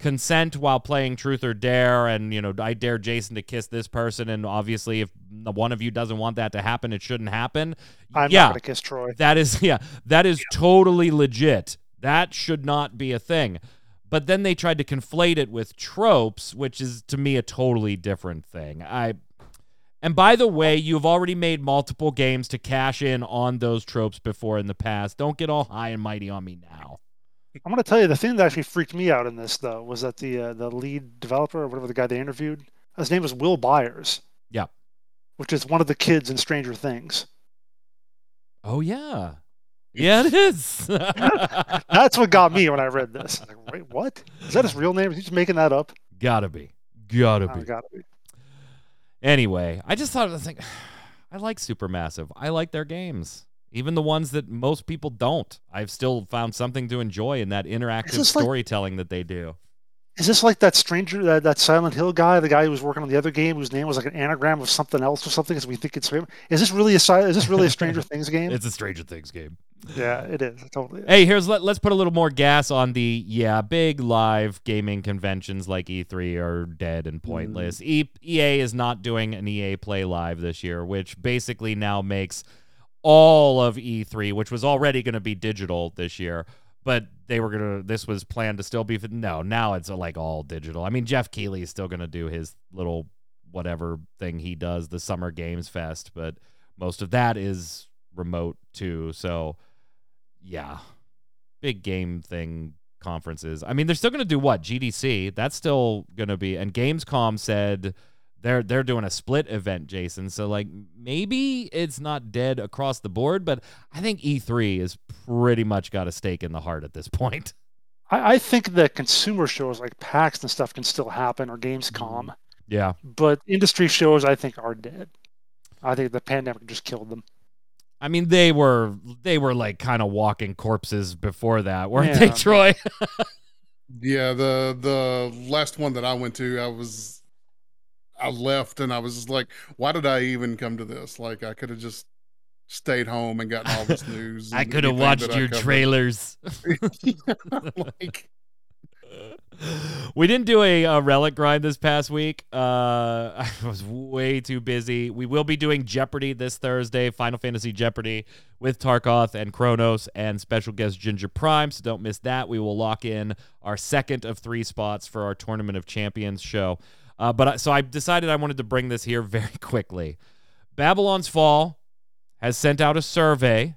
consent while playing truth or dare and you know i dare jason to kiss this person and obviously if one of you doesn't want that to happen it shouldn't happen. I'm yeah. not gonna kiss Troy. that is yeah that is totally legit. That should not be a thing. But then they tried to conflate it with tropes which is to me a totally different thing. I and by the way you've already made multiple games to cash in on those tropes before in the past. Don't get all high and mighty on me now I'm gonna tell you the thing that actually freaked me out in this though was that the uh, the lead developer or whatever the guy they interviewed, his name was Will Byers. Yeah. Which is one of the kids in Stranger Things. oh yeah yeah it is That's what got me when I read this. I like, wait, what? Is that his real name? Is he just making that up? gotta be gotta Oh, be gotta be. Anyway, I just thought of the thing. I like Supermassive. I like their games. Even the ones that most people don't. I've still found something to enjoy in that interactive this like- storytelling that they do. Is this like that stranger, that, that Silent Hill guy, the guy who was working on the other game, whose name was like an anagram of something else or something? Because we think it's him. Is this really a is this really a Stranger Things game? It's a Stranger Things game. yeah, it is. It totally. Is. Hey, here's let, let's put a little more gas on the yeah, big live gaming conventions like E3 are dead and pointless. Mm. E- EA is not doing an EA Play Live this year, which basically now makes all of E3, which was already going to be digital this year, but they were going to this was planned to still be no, now it's uh, like all digital. I mean, Geoff Keighley is still going to do his little whatever thing he does, the Summer Games Fest, but most of that is remote too. So, yeah, big game thing conferences. I mean, they're still going to do what GDC. That's still going to be. And Gamescom said they're they're doing a split event, Jason. So like maybe it's not dead across the board, but I think E3 is pretty much got a stake in the heart at this point. I, I think that consumer shows like PAX and stuff can still happen or Gamescom, mm-hmm. Yeah, but industry shows I think are dead. I think the pandemic just killed them. I mean they were they were like kind of walking corpses before that, weren't Yeah. they, Troy? Yeah, the the last one that I went to, I was I left and I was just like, why did I even come to this? Like I could have just stayed home and gotten all this news. I could have watched your trailers. like we didn't do a, uh relic grind this past week. Uh, I was way too busy. We will be doing Jeopardy this Thursday, Final Fantasy Jeopardy with Tarkoth and Kronos and special guest Ginger Prime. So don't miss that. We will lock in our second of three spots for our Tournament of Champions show. Uh, but I, so I decided I wanted to bring this here very quickly. Babylon's Fall has sent out a survey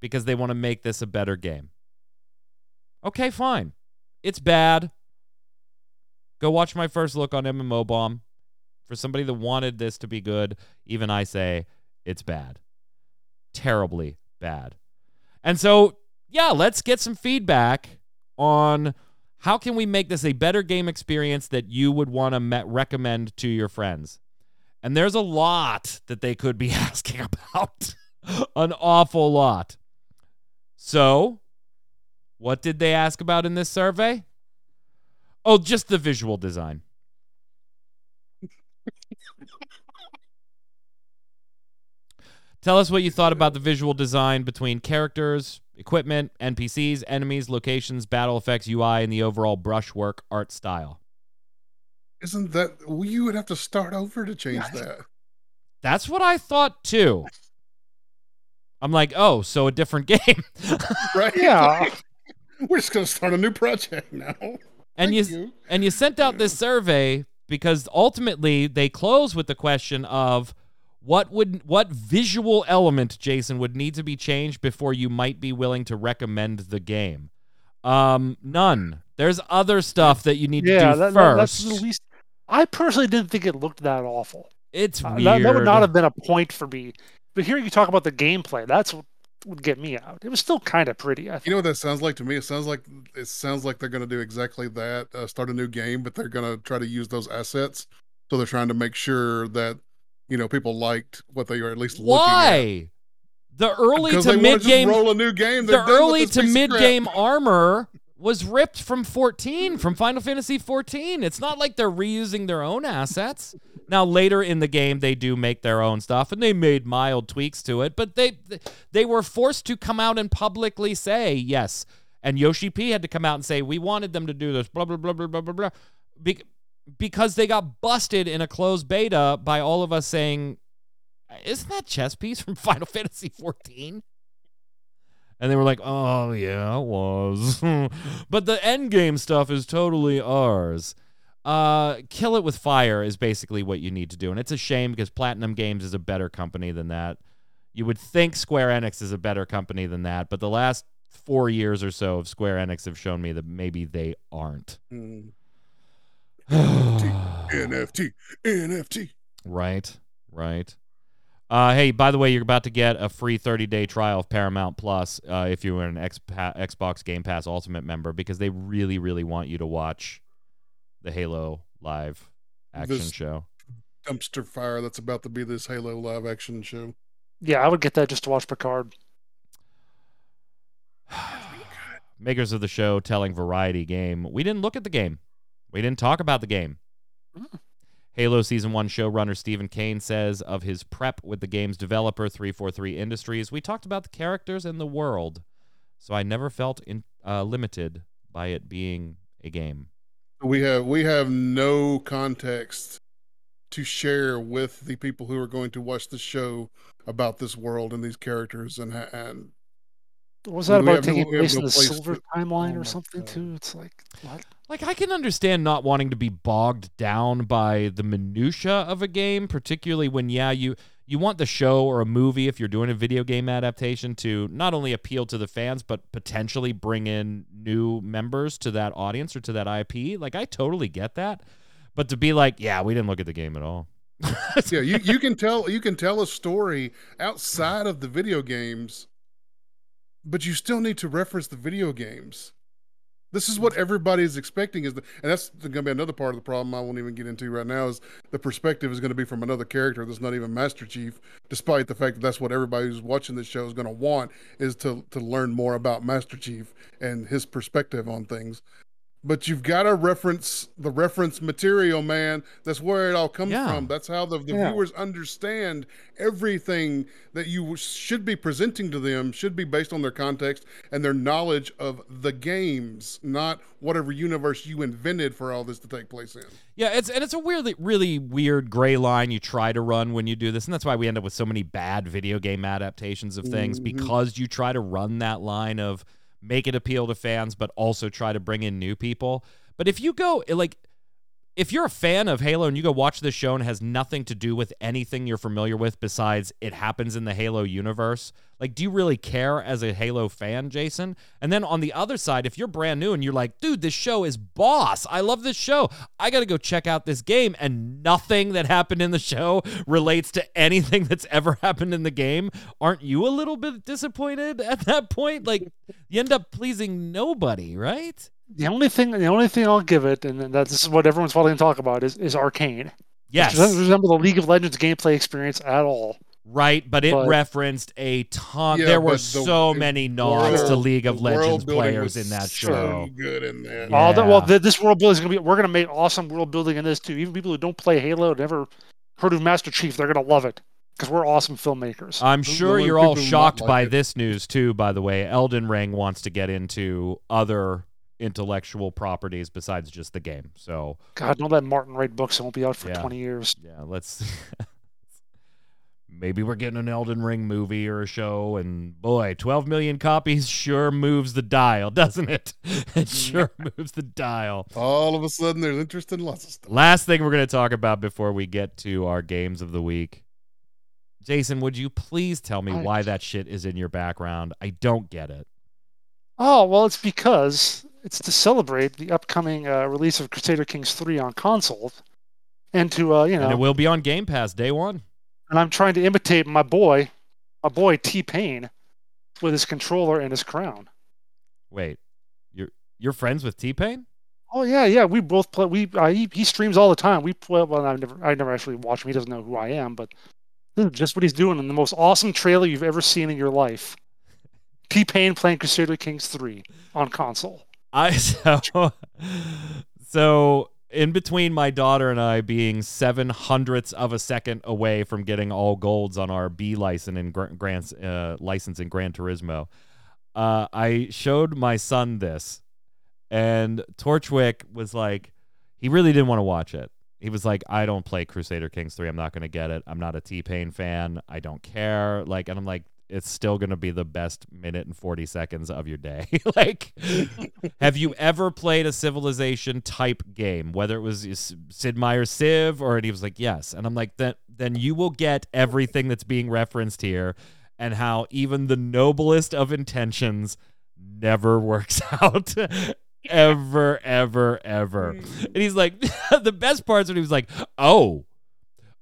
because they want to make this a better game. Okay, fine. It's bad. Go watch my first look on MMO Bomb. For somebody that wanted this to be good, even I say it's bad. Terribly bad. And so, yeah, let's get some feedback on how can we make this a better game experience that you would want to me- recommend to your friends. And there's a lot that they could be asking about. An awful lot. So, what did they ask about in this survey? Oh, just the visual design. Tell us what you thought about the visual design between characters, equipment, NPCs, enemies, locations, battle effects, UI, and the overall brushwork art style. isn't that well, you would have to start over to change Yeah. that. That's what I thought too. I'm like, oh, so a different game. Right? Yeah. We're just gonna start a new project now. and you, you. and you sent out this survey because ultimately they close with the question of what would what visual element Jason would need to be changed before you might be willing to recommend the game. Um, none. There's other stuff that you need yeah, to do that, that- first. that's the least. I personally didn't think it looked that awful. it's Uh, weird. that, that would not have been a point for me. But hearing you talk about the gameplay, that's what would get me out. It was still kind of pretty. I think. You know what that sounds like to me? It sounds like it sounds like they're going to do exactly that. Uh, start a new game, but they're going to try to use those assets. So they're trying to make sure that you know people liked what they were at least looking at. Why? The early to mid game roll a new game. They're the early to mid game armor was ripped from 14 from Final Fantasy 14. It's not like they're reusing their own assets. Now later in the game they do make their own stuff and they made mild tweaks to it, but they they were forced to come out and publicly say, "Yes, And Yoshi P had to come out and say, we wanted them to do this, blah, blah, blah, blah, blah, blah, blah. Be- because they got busted in a closed beta by all of us saying, isn't that chess piece from Final Fantasy 14? And they were like, oh, yeah, it was. but the end game stuff is totally ours. Uh, kill it with fire is basically what you need to do. And it's a shame because Platinum Games is a better company than that. You would think Square Enix is a better company than that, but the last four years or so of Square Enix have shown me that maybe they aren't. Mm. NFT, NFT. Right, right. Uh, hey, by the way, you're about to get a free 30 day trial of Paramount Plus uh, if you're an X- Xbox Game Pass Ultimate member because they really, really want you to watch the Halo live action This- show. Dumpster fire that's about to be this Halo live action show. Yeah, I would get that just to watch Picard. Makers of the show telling Variety Game, we didn't look at the game. We didn't talk about the game. Mm. Halo Season 1 showrunner Steven Kane says of his prep with the game's developer 343 Industries, we talked about the characters and the world, so I never felt in, uh, limited by it being a game. We have we have no context to share with the people who are going to watch the show about this world and these characters and and What was that about have no- taking place in the silver to- timeline Oh or something God. too? It's like what? Like I can understand not wanting to be bogged down by the minutia of a game, particularly when yeah, you you want the show or a movie if you're doing a video game adaptation to not only appeal to the fans but potentially bring in new members to that audience or to that IP. Like I totally get that. But to be like, yeah, we didn't look at the game at all. yeah, you, you can tell you can tell a story outside of the video games, but you still need to reference the video games. This is what everybody is expecting is the, and that's going to be another part of the problem I won't even get into right now is the perspective is going to be from another character that's not even Master Chief, despite the fact that that's what everybody who's watching this show is going to want is to to learn more about Master Chief and his perspective on things. But you've got to reference the reference material, man. That's where it all comes Yeah. from. That's how the, the Yeah. viewers understand everything that you should be presenting to them should be based on their context and their knowledge of the games, not whatever universe you invented for all this to take place in. Yeah, it's and it's a weirdly really weird gray line you try to run when you do this, and that's why we end up with so many bad video game adaptations of things Mhm. because you try to run that line of make it appeal to fans, but also try to bring in new people. But if you go like if you're a fan of Halo and you go watch this show and has nothing to do with anything you're familiar with besides it happens in the Halo universe, like, do you really care as a Halo fan, Jason? And then on the other side, if you're brand new and you're like, dude, this show is boss. I love this show. I got to go check out this game. And nothing that happened in the show relates to anything that's ever happened in the game. Aren't you a little bit disappointed at that point? Like, you end up pleasing nobody, right? The only thing, the only thing I'll give it, and that this is what everyone's probably going to talk about, is is Arcane. Yes. It doesn't resemble the League of Legends gameplay experience at all. Right, but it But- referenced a ton. Yeah, there were the- so the many nods to League of Legends players in that so show. good in that. Yeah. Oh, the, well, th this world building is going to be. We're going to make awesome world building in this too. Even people who don't play Halo, never heard of Master Chief, they're going to love it because we're awesome filmmakers. I'm sure only you're all shocked like by it. this news too. By the way, Elden Ring wants to get into other intellectual properties besides just the game. So God, don't let Martin write books that won't be out for Yeah. 20 years. yeah, let's. Maybe we're getting an Elden Ring movie or a show, and boy, 12 million copies sure moves the dial, doesn't it? It sure moves the dial. All of a sudden, there's interest in lots of stuff. Last thing we're going to talk about before we get to our games of the week. Jason, would you please tell me I- why that shit is in your background? I don't get it. Oh, well, it's because it's to celebrate the upcoming uh, release of Crusader Kings 3 on console. And to, uh, you know, And it will be on Game Pass day one. and I'm trying to imitate my boy, my boy T Pain, with his controller and his crown. Wait, you're you're friends with T Pain? Oh yeah, yeah. We both play. We uh, he, he streams all the time. We play. Well, I never I never actually watch him. He doesn't know who I am, but this is just what he's doing in the most awesome trailer you've ever seen in your life. T Pain playing Crusader Kings 3 on console. I so so in between my daughter and I being seven hundredths of a second away from getting all golds on our B license in Gra- Grant's uh, license in Gran Turismo, uh, I showed my son this, and Torchwick was like, he really didn't want to watch it. He was like, I don't play Crusader Kings 3. I'm not going to get it. I'm not a T Pain fan. I don't care. Like, and I'm like, it's still going to be the best minute and 40 seconds of your day. like, have you ever played a Civilization type game, whether it was Sid Meier's Civ or, and he was like, yes. And I'm like, then, then you will get everything that's being referenced here and how even the noblest of intentions never works out. ever, ever, ever. Mm. And he's like, the best parts when he was like, oh,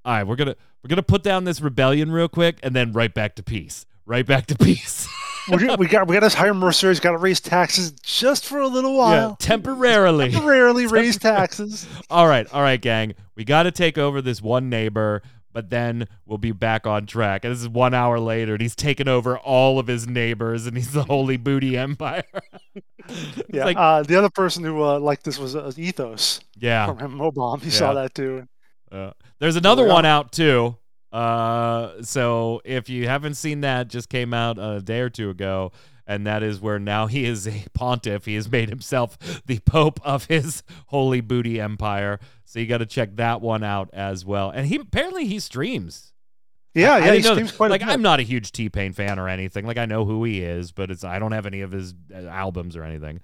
all right, we're gonna we're gonna put down this rebellion real quick and then right back to peace. Right back to peace. we got we got to hire mercenaries. Got to raise taxes just for a little while. Yeah, temporarily. temporarily raise taxes. all right, all right, gang. We got to take over this one neighbor but then we'll be back on track. And this is one hour later, and he's taken over all of his neighbors, and he's the Holy Booty Empire. yeah. Like, uh, the other person who uh, liked this was uh, Ethos. Yeah. From Mobomb. He yeah. saw that too. Uh, there's another one out too. Uh, so if you haven't seen that, just came out a day or two ago and that is where now he is a pontiff. He has made himself the pope of his holy booty empire. So you got to check that one out as well. And he apparently he streams. Yeah, I, yeah, I he streams quite like I'm not a huge T Pain fan or anything. Like I know who he is, but it's I don't have any of his uh, albums or anything.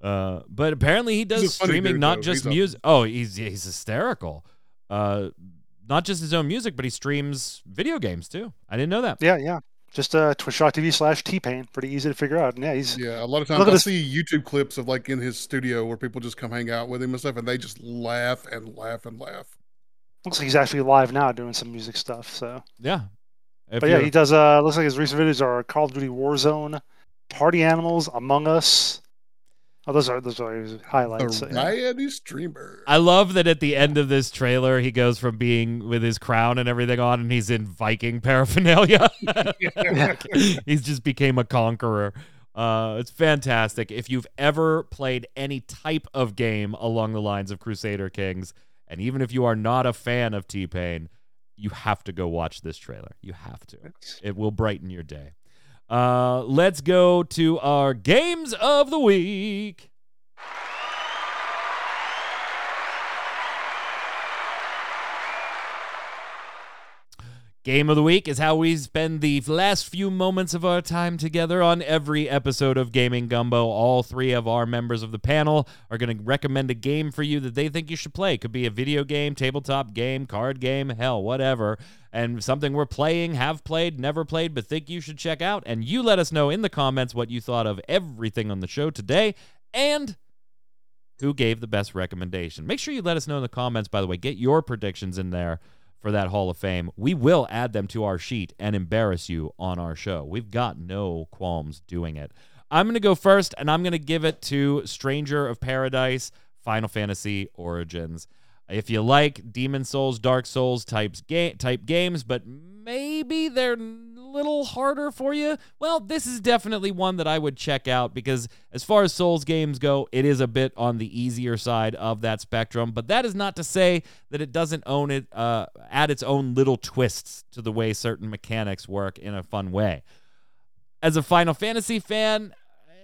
Uh, but apparently he does streaming, dude, not though. just music. Oh, he's he's hysterical. Uh, not just his own music, but he streams video games too. I didn't know that. Yeah, yeah just uh, twitch.tv slash T-Pain. Pretty easy to figure out. And yeah, he's yeah. A lot of times I see YouTube clips of like in his studio where people just come hang out with him and stuff, and they just laugh and laugh and laugh. Looks like he's actually live now doing some music stuff. So yeah, if but yeah, he does. Uh, looks like his recent videos are Call of Duty Warzone, Party Animals, Among Us, Oh, those are those are highlights. Variety yeah. streamer. I love that at the end of this trailer, he goes from being with his crown and everything on, and he's in Viking paraphernalia. he's just became a conqueror. Uh, it's fantastic. If you've ever played any type of game along the lines of Crusader Kings, and even if you are not a fan of T Pain, you have to go watch this trailer. You have to. It will brighten your day. Uh, let's go to our games of the week. Game of the Week is how we spend the last few moments of our time together on every episode of Gaming Gumbo. All three of our members of the panel are going to recommend a game for you that they think you should play. It could be a video game, tabletop game, card game, hell, whatever. And something we're playing, have played, never played, but think you should check out. And you let us know in the comments what you thought of everything on the show today and who gave the best recommendation. Make sure you let us know in the comments, by the way. Get your predictions in there for that Hall of Fame. We will add them to our sheet and embarrass you on our show. We've got no qualms doing it. I'm going to go first, and I'm going to give it to Stranger of Paradise Final Fantasy Origins. If you like Demon Souls, Dark Souls types ga- type games, but maybe they're a little harder for you, well, this is definitely one that I would check out because as far as Souls games go, it is a bit on the easier side of that spectrum. But that is not to say that it doesn't own it, uh, add its own little twists to the way certain mechanics work in a fun way. As a Final Fantasy fan,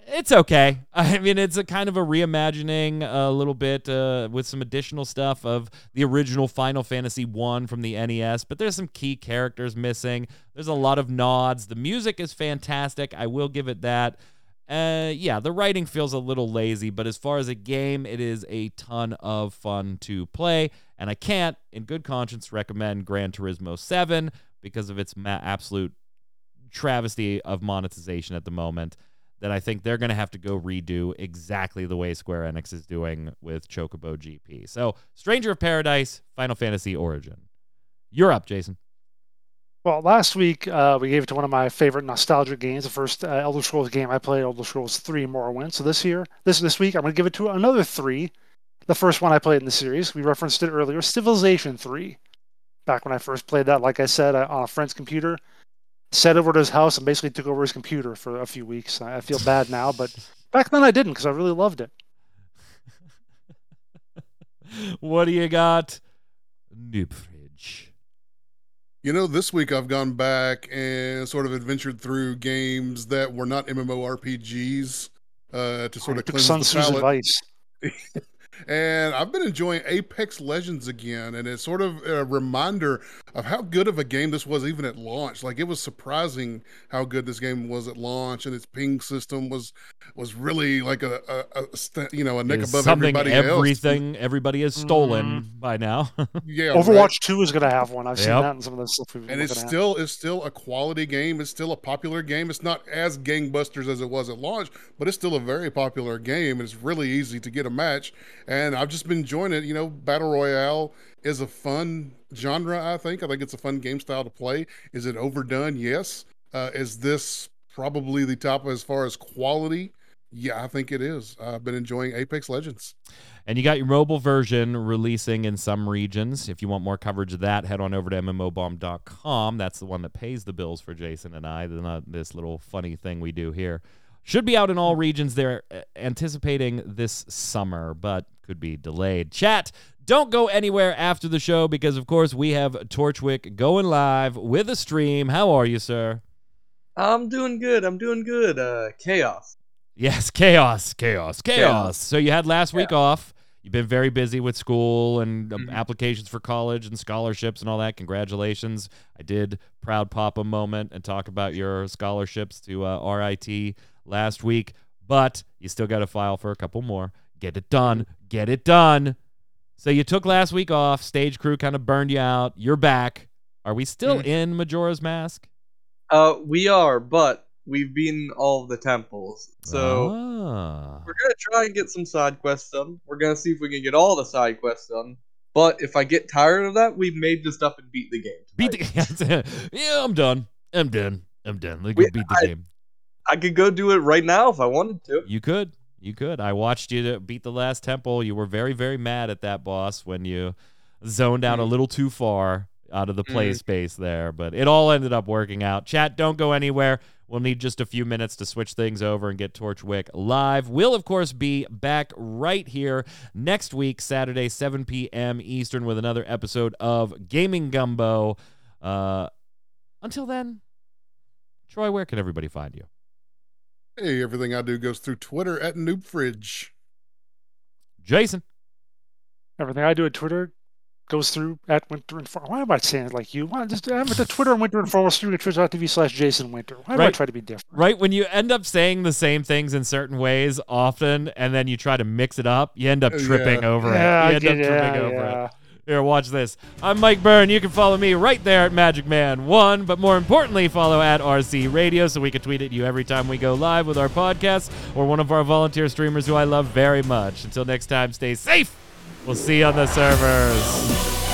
it's okay. I mean, it's a kind of a reimagining a little bit uh, with some additional stuff of the original Final Fantasy one from the NES, but there's some key characters missing. There's a lot of nods. The music is fantastic. I will give it that. Uh, yeah, the writing feels a little lazy, but as far as a game, it is a ton of fun to play. And I can't, in good conscience, recommend Gran Turismo 7 because of its ma- absolute travesty of monetization at the moment that I think they're going to have to go redo exactly the way Square Enix is doing with Chocobo GP. So, Stranger of Paradise, Final Fantasy Origin. You're up, Jason. Well, last week uh, we gave it to one of my favorite nostalgic games, the first uh, Elder Scrolls game I played, Elder Scrolls 3 Morrowind. So this year, this this week, I'm going to give it to another three. The first one I played in the series, we referenced it earlier, Civilization 3. Back when I first played that, like I said, uh, on a friend's computer, set over to his house and basically took over his computer for a few weeks. I feel bad now, but back then I didn't because I really loved it. what do you got? Noob fridge. You know, this week I've gone back and sort of adventured through games that were not MMORPGs uh, to sort of cleanse Sun the palate. advice. and I've been enjoying Apex Legends again, and it's sort of a reminder of how good of a game this was even at launch. Like it was surprising how good this game was at launch, and its ping system was was really like a, a, a st- you know a neck Is above something everybody else. everything everybody has stolen mm-hmm. by now. Yeah, Overwatch right. 2 is going to have one. I've seen that in some of the stuff we've been and it's looking at. still it's still a quality game. It's still a popular game. It's not as gangbusters as it was at launch, but it's still a very popular game. It's really easy to get a match, and I've just been enjoying it. You know, battle royale is a fun genre. I think. I think it's a fun game style to play. Is it overdone? Yes. Uh, is this probably the top as far as quality? Yeah, I think it is. I've been enjoying Apex Legends. And you got your mobile version releasing in some regions. If you want more coverage of that, head on over to mmobomb.com. That's the one that pays the bills for Jason and I. Not this little funny thing we do here. Should be out in all regions. They're uh, anticipating this summer, but could be delayed. Chat, don't go anywhere after the show because, of course, we have Torchwick going live with a stream. How are you, sir? I'm doing good. I'm doing good. Uh, chaos. Yes, chaos, chaos, chaos. Chaos. So you had last week off. You've been very busy with school and um, Mhm. applications for college and scholarships and all that. Congratulations. I did proud papa moment and talk about your scholarships to uh, RIT last week, but you still got to file for a couple more. Get it done. Get it done. So you took last week off. Stage crew kind of burned you out. You're back. Are we still Mhm. in Majora's Mask? Uh, we are, but we've been all the temples, so Ah. we're gonna try and get some side quests done. We're gonna see if we can get all the side quests done. But if I get tired of that, we may just up and beat the game. Beat the the yeah, I'm done. I'm done. I'm done. Let's We- beat the I- game. I could go do it right now if I wanted to. You could. You could. I watched you beat the last temple. You were very, very mad at that boss when you zoned out a Mm. little too far out of the play Mm. space there, but it all ended up working out. Chat, don't go anywhere. We'll need just a few minutes to switch things over and get Torchwick live. We'll, of course, be back right here next week, Saturday, 7 p.m. Eastern, with another episode of Gaming Gumbo. Uh, until then, Troy, where can everybody find you? Hey, everything I do goes through Twitter at NoobFridge. Jason. Everything I do at Twitter goes through at Winter and Why am I saying it like you? Why just I'm at the Twitter and Winter and Forward streaming at twitch.tv slash Jason Winter. Why do I Right. try to be different? right? When you end up saying the same things in certain ways often, and then you try to mix it up, you end up Uh, tripping yeah. over Yeah, it. I You end up get- tripping yeah, over yeah. it. Here, watch this. I'm Mike Byrne. You can follow me right there at Magic Man One, but more importantly, follow at RC Radio so we can tweet at you every time we go live with our podcast or one of our volunteer streamers who I love very much. Until next time, stay safe. We'll see you on the servers.